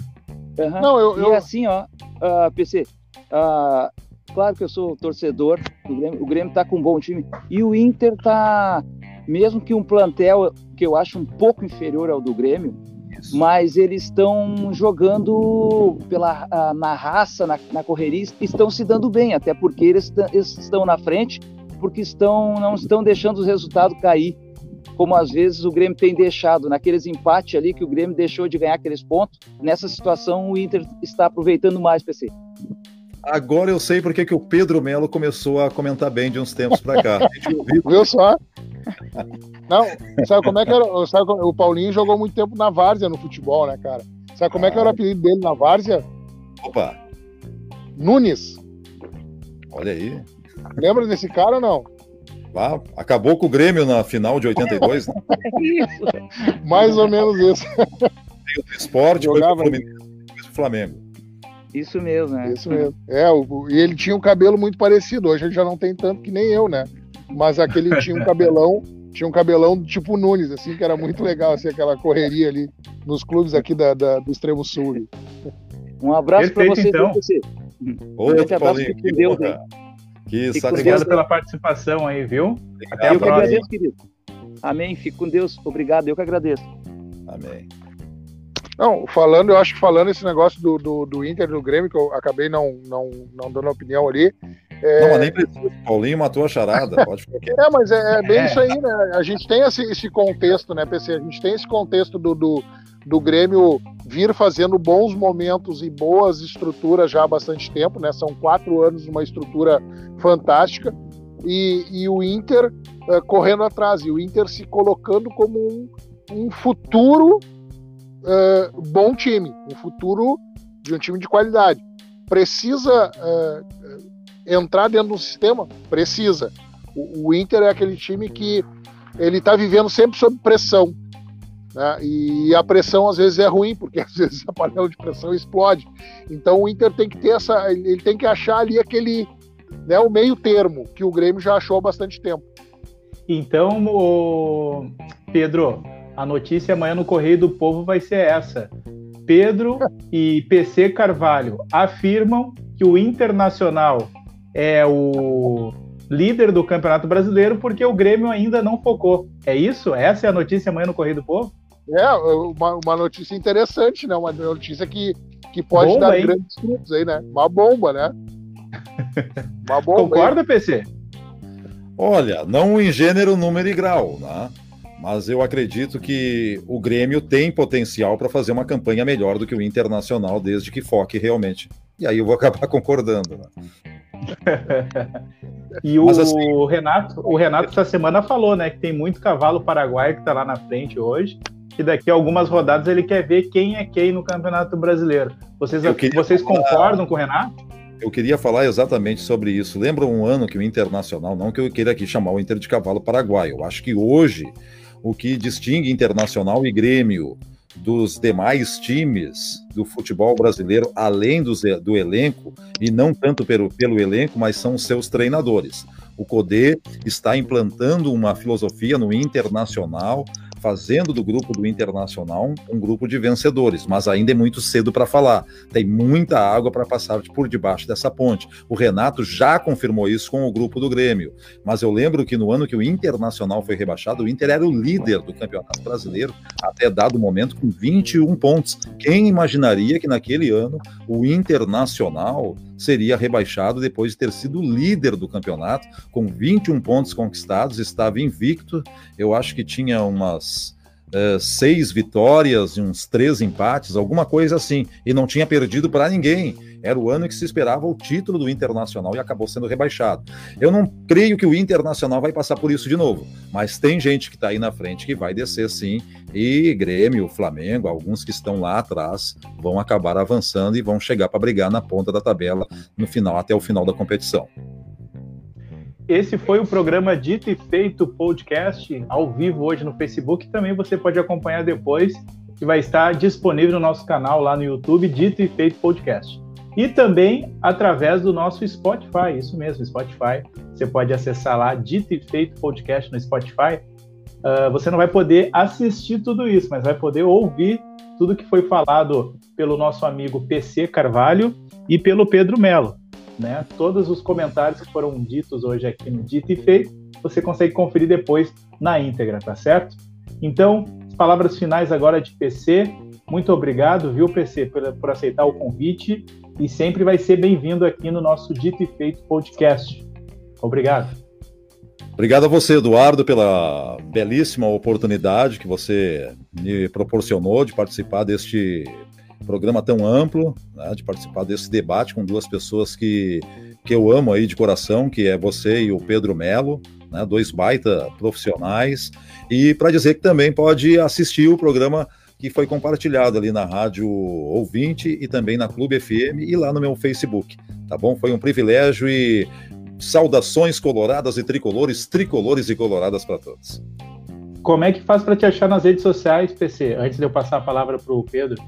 Uhum. Não, eu, eu... E assim, ó, uh, PC, uh, claro que eu sou torcedor do Grêmio, o Grêmio está com um bom time, e o Inter está, mesmo que um plantel que eu acho um pouco inferior ao do Grêmio, Isso. mas eles estão jogando pela, uh, na raça, na, na, correria, estão se dando bem, até porque eles, eles estão na frente, porque estão, não estão deixando os resultados cair como às vezes o Grêmio tem deixado, naqueles empates ali que o Grêmio deixou de ganhar aqueles pontos, nessa situação o Inter está aproveitando mais, PC. Agora eu sei porque que o Pedro Melo começou a comentar bem de uns tempos para cá. Viu só? Não, sabe como é que era? Sabe, o Paulinho jogou muito tempo na Várzea no futebol, né, cara? Sabe como ah. é que era o apelido dele na Várzea? Opa! Nunes. Olha aí. Lembra desse cara ou não? Ah, acabou com o Grêmio na final de 82, né? Mais ou menos isso. O esporte Jogava... foi pro Flamengo. Isso mesmo, né? Isso mesmo. É, o, e ele tinha um cabelo muito parecido. Hoje ele já não tem tanto que nem eu, né? Mas aquele tinha um cabelão, tinha um cabelão tipo Nunes, assim, que era muito legal, assim, aquela correria ali nos clubes aqui da, da do extremo sul. Um abraço para você, então. você. Um abraço Paulinho, que Deus, que Obrigado pela participação aí, viu? Até a eu próxima. que agradeço, querido. Amém. Fique com Deus. Obrigado. Eu que agradeço. Amém. Não, falando, eu acho que falando esse negócio do, do, do Inter do Grêmio, que eu acabei não, não, não dando opinião ali. É... Não, mas nem precisa. Paulinho matou a charada. Pode ficar é, mas é, é bem é. isso aí, né? A gente tem esse, esse contexto, né, PC? A gente tem esse contexto do, do, do Grêmio vir fazendo bons momentos e boas estruturas já há bastante tempo, né? São quatro anos de uma estrutura fantástica. E, e o Inter uh, correndo atrás, e o Inter se colocando como um, um futuro uh, bom time, um futuro de um time de qualidade. Precisa uh, entrar dentro de um sistema? Precisa. O, o Inter é aquele time que ele está vivendo sempre sob pressão. Né? E a pressão às vezes é ruim, porque às vezes a panela de pressão explode. Então o Inter tem que ter essa. Ele tem que achar ali aquele. Né, o meio termo, que o Grêmio já achou há bastante tempo. Então. Pedro, a notícia amanhã no Correio do Povo vai ser essa. Pedro e PC Carvalho afirmam que o Internacional é o líder do Campeonato Brasileiro porque o Grêmio ainda não focou. É isso? Essa é a notícia amanhã no Correio do Povo? É, uma, uma notícia interessante, né? Uma notícia que, que pode bomba, dar hein? grandes frutos aí, né? Uma bomba, né? Uma bomba. Concorda, aí. PC? Olha, não em gênero, número e grau, né? mas eu acredito que o Grêmio tem potencial para fazer uma campanha melhor do que o Internacional, desde que foque realmente. E aí eu vou acabar concordando. Né? e o assim, Renato, o Renato essa semana falou, né, que tem muito cavalo paraguaio que está lá na frente hoje, que daqui a algumas rodadas ele quer ver quem é quem no Campeonato Brasileiro. Vocês, vocês falar... concordam com o Renato? Eu queria falar exatamente sobre isso. Lembra um ano que o Internacional, não que eu queira aqui chamar o Inter de cavalo paraguaio, eu acho que hoje o que distingue Internacional e Grêmio dos demais times do futebol brasileiro, além do, do elenco, e não tanto pelo, pelo elenco, mas são seus treinadores. O CODE está implantando uma filosofia no internacional fazendo do grupo do Internacional um grupo de vencedores, mas ainda é muito cedo para falar. Tem muita água para passar por debaixo dessa ponte. O Renato já confirmou isso com o grupo do Grêmio, mas eu lembro que no ano que o Internacional foi rebaixado, o Inter era o líder do Campeonato Brasileiro até dado momento com 21 pontos. Quem imaginaria que naquele ano o Internacional seria rebaixado depois de ter sido líder do campeonato, com 21 pontos conquistados, estava invicto. Eu acho que tinha umas uh, seis vitórias e uns três empates, alguma coisa assim, e não tinha perdido para ninguém. Era o ano em que se esperava o título do Internacional e acabou sendo rebaixado. Eu não creio que o Internacional vai passar por isso de novo, mas tem gente que está aí na frente que vai descer sim, e Grêmio, Flamengo, alguns que estão lá atrás vão acabar avançando e vão chegar para brigar na ponta da tabela no final, até o final da competição. Esse foi o programa Dito e Feito Podcast, ao vivo hoje no Facebook. Também você pode acompanhar depois, que vai estar disponível no nosso canal lá no YouTube, Dito e Feito Podcast e também através do nosso Spotify, isso mesmo, Spotify. Você pode acessar lá, dito e feito podcast no Spotify. Uh, você não vai poder assistir tudo isso, mas vai poder ouvir tudo que foi falado pelo nosso amigo PC Carvalho e pelo Pedro Melo. Né? Todos os comentários que foram ditos hoje aqui no Dito e Feito, você consegue conferir depois na íntegra, tá certo? Então, palavras finais agora de PC. Muito obrigado, viu, PC, por, por aceitar o convite e sempre vai ser bem-vindo aqui no nosso Dito e Feito podcast. Obrigado. Obrigado a você, Eduardo, pela belíssima oportunidade que você me proporcionou de participar deste programa tão amplo, né, de participar desse debate com duas pessoas que, que eu amo aí de coração, que é você e o Pedro Melo, né, dois baita profissionais, e para dizer que também pode assistir o programa que foi compartilhado ali na Rádio Ouvinte e também na Clube FM e lá no meu Facebook, tá bom? Foi um privilégio e saudações coloradas e tricolores, tricolores e coloradas para todos. Como é que faz para te achar nas redes sociais, PC? Antes de eu passar a palavra para o Pedro.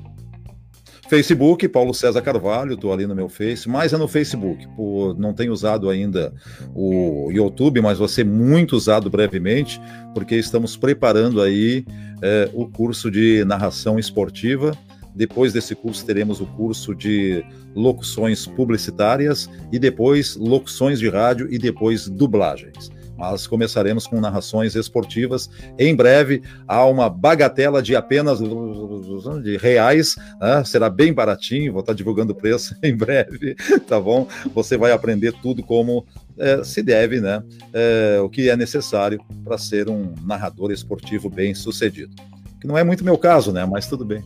Facebook, Paulo César Carvalho, estou ali no meu Face, mas é no Facebook, por, não tenho usado ainda o YouTube, mas vai ser muito usado brevemente, porque estamos preparando aí é, o curso de narração esportiva. Depois desse curso, teremos o curso de locuções publicitárias e depois locuções de rádio e depois dublagens. Mas começaremos com narrações esportivas. Em breve, há uma bagatela de apenas de reais, né? será bem baratinho, vou estar divulgando o preço em breve, tá bom? Você vai aprender tudo como é, se deve, né? É, o que é necessário para ser um narrador esportivo bem sucedido. Que não é muito meu caso, né? Mas tudo bem.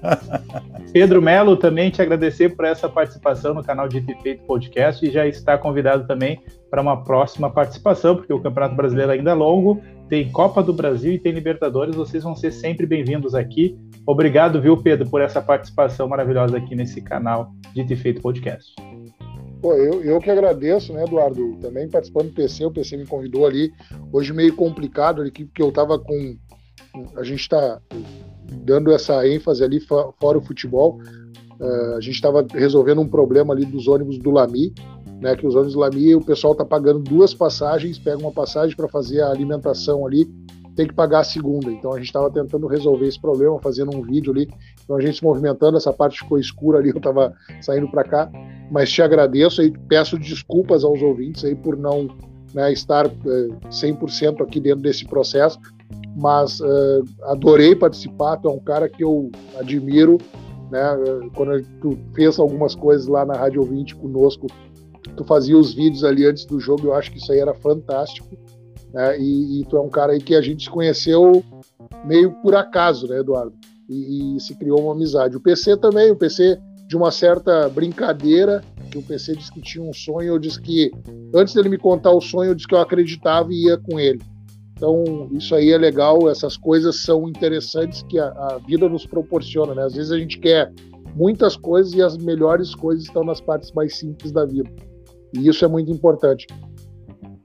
Pedro Melo, também te agradecer por essa participação no canal de Feito Podcast e já está convidado também para uma próxima participação, porque o Campeonato Brasileiro ainda é longo, tem Copa do Brasil e tem Libertadores, vocês vão ser sempre bem-vindos aqui. Obrigado, viu, Pedro, por essa participação maravilhosa aqui nesse canal de Feito Podcast. Pô, eu, eu que agradeço, né, Eduardo? Também participando do PC, o PC me convidou ali. Hoje meio complicado ali, porque eu estava com a gente está dando essa ênfase ali fora o futebol. Uh, a gente estava resolvendo um problema ali dos ônibus do Lami, né? Que os ônibus do Lami, o pessoal está pagando duas passagens, pega uma passagem para fazer a alimentação ali, tem que pagar a segunda. Então a gente estava tentando resolver esse problema, fazendo um vídeo ali. Então a gente se movimentando, essa parte ficou escura ali, eu estava saindo para cá. Mas te agradeço e peço desculpas aos ouvintes aí por não né, estar eh, 100% aqui dentro desse processo mas uh, adorei participar. Tu é um cara que eu admiro, né? Quando tu fez algumas coisas lá na Rádio Ouvinte conosco, tu fazia os vídeos ali antes do jogo, eu acho que isso aí era fantástico. Né? E, e tu é um cara aí que a gente se conheceu meio por acaso, né, Eduardo? E, e, se criou uma amizade. O PC também, o PC de uma certa brincadeira, que o PC disse que tinha um sonho, eu disse que antes dele me contar o sonho, eu disse que eu acreditava e ia com ele. Então, isso aí é legal, essas coisas são interessantes que a, a, vida nos proporciona, né? Às vezes a gente quer muitas coisas e as melhores coisas estão nas partes mais simples da vida. E isso é muito importante.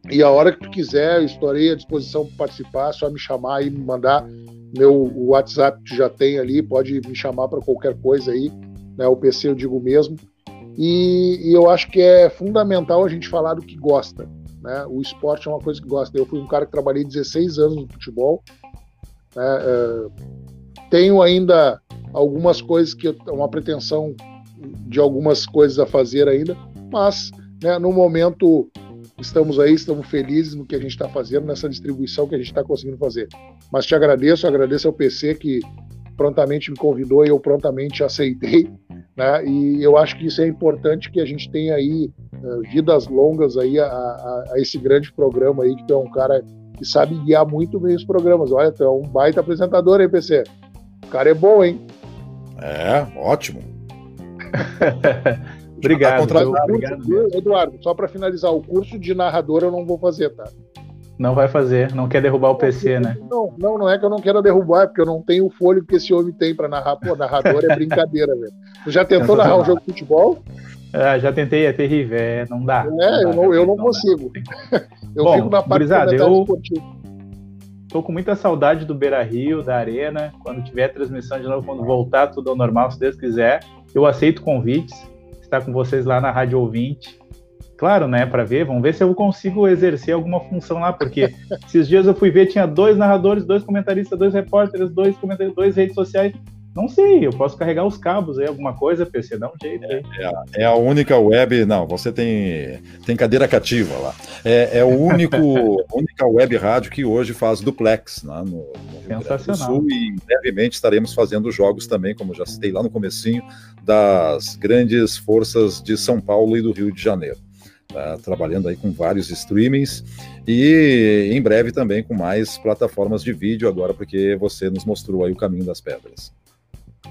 E a hora que tu quiser, eu estarei à disposição para participar, só me chamar e me mandar meu WhatsApp que já tem ali, pode me chamar para qualquer coisa aí, né? O PC eu digo mesmo. E, e eu acho que é fundamental a gente falar do que gosta. Né? O esporte é uma coisa que gosta. Eu fui um cara que trabalhei 16 anos no futebol. Né? É, tenho ainda algumas coisas que uma pretensão de algumas coisas a fazer ainda, mas né, no momento estamos aí, estamos felizes no que a gente está fazendo, nessa distribuição que a gente está conseguindo fazer. Mas te agradeço, agradeço ao PC que prontamente me convidou e eu prontamente aceitei. Né? E eu acho que isso é importante que a gente tenha aí vidas longas aí a, a, a, esse grande programa aí, que tu é um cara que sabe guiar muito bem os programas. Olha, tu é um baita apresentador aí, PC. O cara é bom, hein? É, ótimo. obrigado, tá obrigado. Eduardo, só para finalizar, o curso de narrador eu não vou fazer, tá? Não vai fazer, não quer derrubar o PC, né? Não, não, não é que eu não quero derrubar, é porque eu não tenho o fôlego que esse homem tem para narrar. Pô, narrador é brincadeira, velho. Tu já tentou narrar um jogo de futebol? Ah, já tentei, é terrível, é, não dá. É, não dá, eu não, eu não, não consigo. eu Bom, fico na parte gurizada, eu tô com muita saudade do Beira Rio, da Arena. Quando tiver transmissão de novo, quando voltar tudo ao normal, se Deus quiser, eu aceito convites. Estar com vocês lá na Rádio Ouvinte claro, né, para ver, vamos ver se eu consigo exercer alguma função lá, porque esses dias eu fui ver, tinha dois narradores, dois comentaristas, dois repórteres, dois comentaristas, dois redes sociais. Não sei, eu posso carregar os cabos aí, alguma coisa, PC, dá um jeito aí. É, é, a, é a única web, não, você tem, tem cadeira cativa lá. É, é o único, única web rádio que hoje faz duplex né, no, no Sensacional. Sul, e brevemente estaremos fazendo jogos também, como já citei lá no comecinho, das grandes forças de São Paulo e do Rio de Janeiro. Tá trabalhando aí com vários streamings e em breve também com mais plataformas de vídeo agora, porque você nos mostrou aí o caminho das pedras.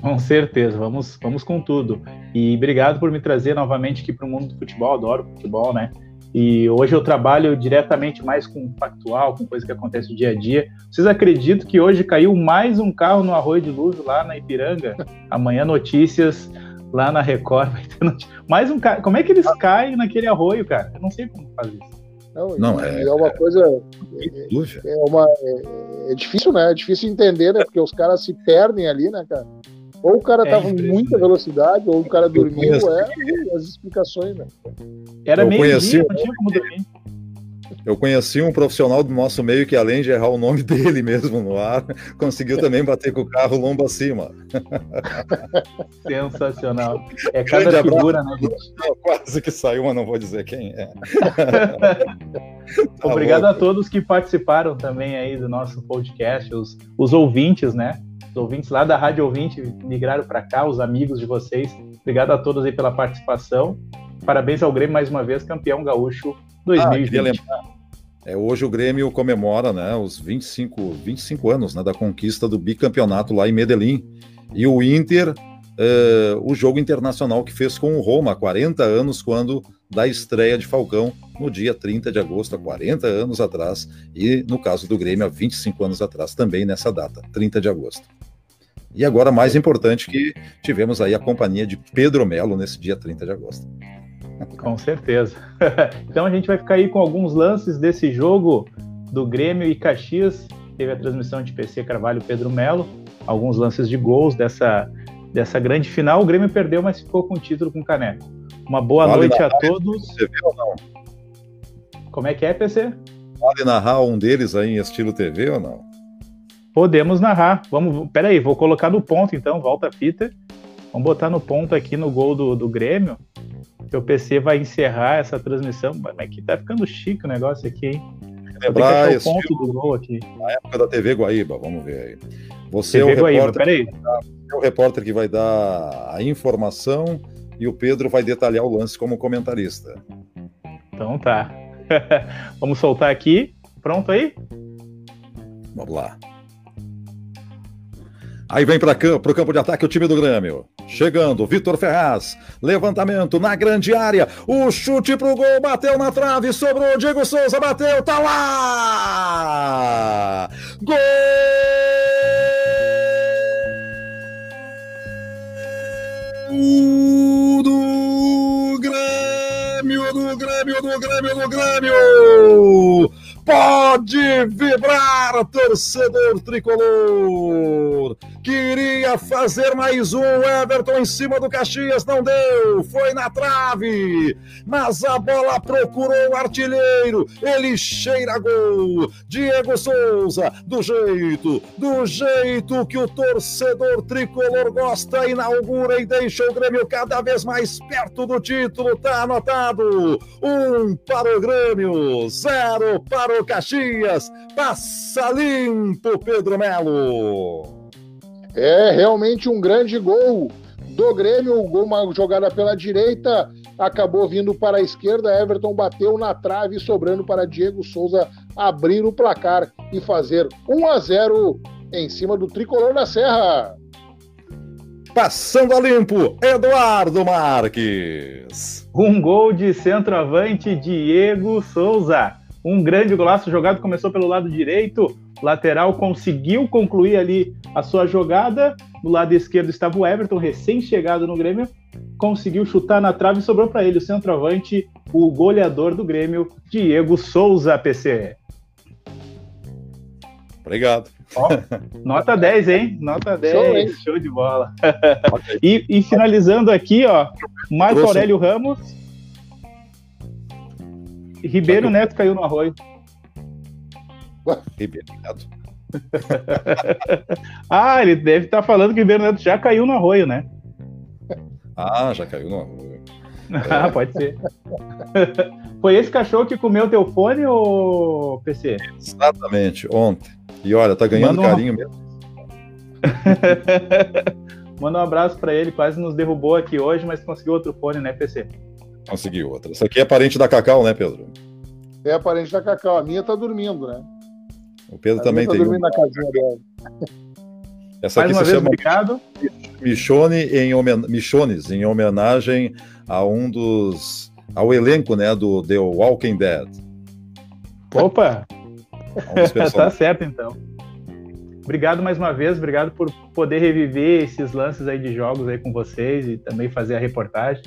Com certeza, vamos, vamos com tudo. E obrigado por me trazer novamente aqui para o mundo do futebol, adoro futebol, né? E hoje eu trabalho diretamente mais com factual, com coisa que acontece no dia a dia. Vocês acreditam que hoje caiu mais um carro no Arroio de Luz lá na Ipiranga? Amanhã notícias lá na Record. Mais um cara. Como é que eles caem naquele arroio, cara? Eu não sei como fazer isso. Não, não é, é uma coisa. É, é uma, é, é, difícil, né? É difícil entender, né? Porque os caras se perdem ali, né, cara? Ou o cara é tava em muita velocidade, ou o cara dormiu, é, as explicações, né? Era meio conheci, dia, não tinha como dormir. Eu conheci um profissional do nosso meio que, além de errar o nome dele mesmo no ar, conseguiu também bater com o carro lombo acima. Sensacional. É cada figura, né, gente? Quase que saiu, mas não vou dizer quem é. tá Obrigado louco. a todos que participaram também aí do nosso podcast, os, os ouvintes, né? Os ouvintes lá da Rádio Ouvinte migraram para cá, os amigos de vocês. Obrigado a todos aí pela participação. Parabéns ao Grêmio mais uma vez, campeão gaúcho 2020. Ah, é, hoje o Grêmio comemora né, os 25, 25 anos né, da conquista do bicampeonato lá em Medellín. E o Inter, uh, o jogo internacional que fez com o Roma há 40 anos, quando da estreia de Falcão no dia 30 de agosto, há 40 anos atrás, e no caso do Grêmio, há 25 anos atrás, também nessa data, 30 de agosto. E agora, mais importante, que tivemos aí a companhia de Pedro Melo nesse dia 30 de agosto. Com certeza. então a gente vai ficar aí com alguns lances desse jogo do Grêmio e Caxias. Teve a transmissão de PC Carvalho Pedro Melo, alguns lances de gols dessa, dessa grande final. O Grêmio perdeu, mas ficou com o título com caneco. Uma boa vale noite a todos. Você viu ou não? Como é que é, PC? Pode narrar um deles aí em estilo TV ou não? Podemos narrar. Vamos, peraí, vou colocar no ponto então, volta a fita. Vamos botar no ponto aqui no gol do, do Grêmio que o PC vai encerrar essa transmissão. Mas aqui tá ficando chique o negócio aqui, hein? Lembrar esse ponto do gol aqui. Na época da TV Guaíba, vamos ver aí. Você TV é o Guaíba, peraí. É o repórter que vai dar a informação e o Pedro vai detalhar o lance como comentarista. Então tá. vamos soltar aqui. Pronto aí? Vamos lá. Aí vem para o campo de ataque o time do Grêmio. Chegando, Vitor Ferraz. Levantamento na grande área. O chute pro gol, bateu na trave, sobrou. Diego Souza bateu, tá lá! Gol! Do Grêmio, do Grêmio, do Grêmio, do Grêmio! Pode vibrar, torcedor tricolor! Queria fazer mais um Everton em cima do Caxias, não deu, foi na trave, mas a bola procurou o artilheiro, ele cheira gol. Diego Souza, do jeito, do jeito que o torcedor tricolor gosta, inaugura e deixa o Grêmio cada vez mais perto do título, tá anotado. Um para o Grêmio, zero para o Caxias, passa limpo Pedro Melo. É realmente um grande gol do Grêmio, gol, uma jogada pela direita, acabou vindo para a esquerda, Everton bateu na trave, sobrando para Diego Souza abrir o placar e fazer 1 a 0 em cima do tricolor da Serra. Passando a limpo, Eduardo Marques. Um gol de centroavante Diego Souza. Um grande golaço jogado começou pelo lado direito, lateral conseguiu concluir ali a sua jogada. No lado esquerdo estava o Everton, recém-chegado no Grêmio, conseguiu chutar na trave e sobrou para ele o centroavante, o goleador do Grêmio, Diego Souza, PC. Obrigado. Ó, nota 10, hein? Nota 10, show, show de bola. e, e, finalizando aqui, ó, Marco Aurélio Ramos. Ribeiro Neto caiu no arroio. Ribeiro Neto. ah, ele deve estar tá falando que o Ribeiro Neto já caiu no arroio, né? Ah, já caiu no arroio. ah, pode ser. Foi esse cachorro que comeu teu fone ou PC? Exatamente, ontem. E olha, tá ganhando Manda carinho mesmo. Manda um abraço para ele, quase nos derrubou aqui hoje, mas conseguiu outro fone, né, PC? Conseguiu outro. Isso aqui é parente da Cacau, né, Pedro? É parente da Cacau. A minha tá dormindo, né? O Pedro a também tá tem. dormindo um... na casinha dela. Essa aqui se chama obrigado. Michone em homen... Michones, em homenagem a um dos. ao elenco né, do The Walking Dead. Opa! Um tá certo então. Obrigado mais uma vez, obrigado por poder reviver esses lances aí de jogos aí com vocês e também fazer a reportagem.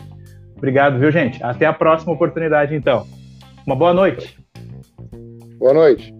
Obrigado, viu, gente? Até a próxima oportunidade, então. Uma boa noite. Boa noite.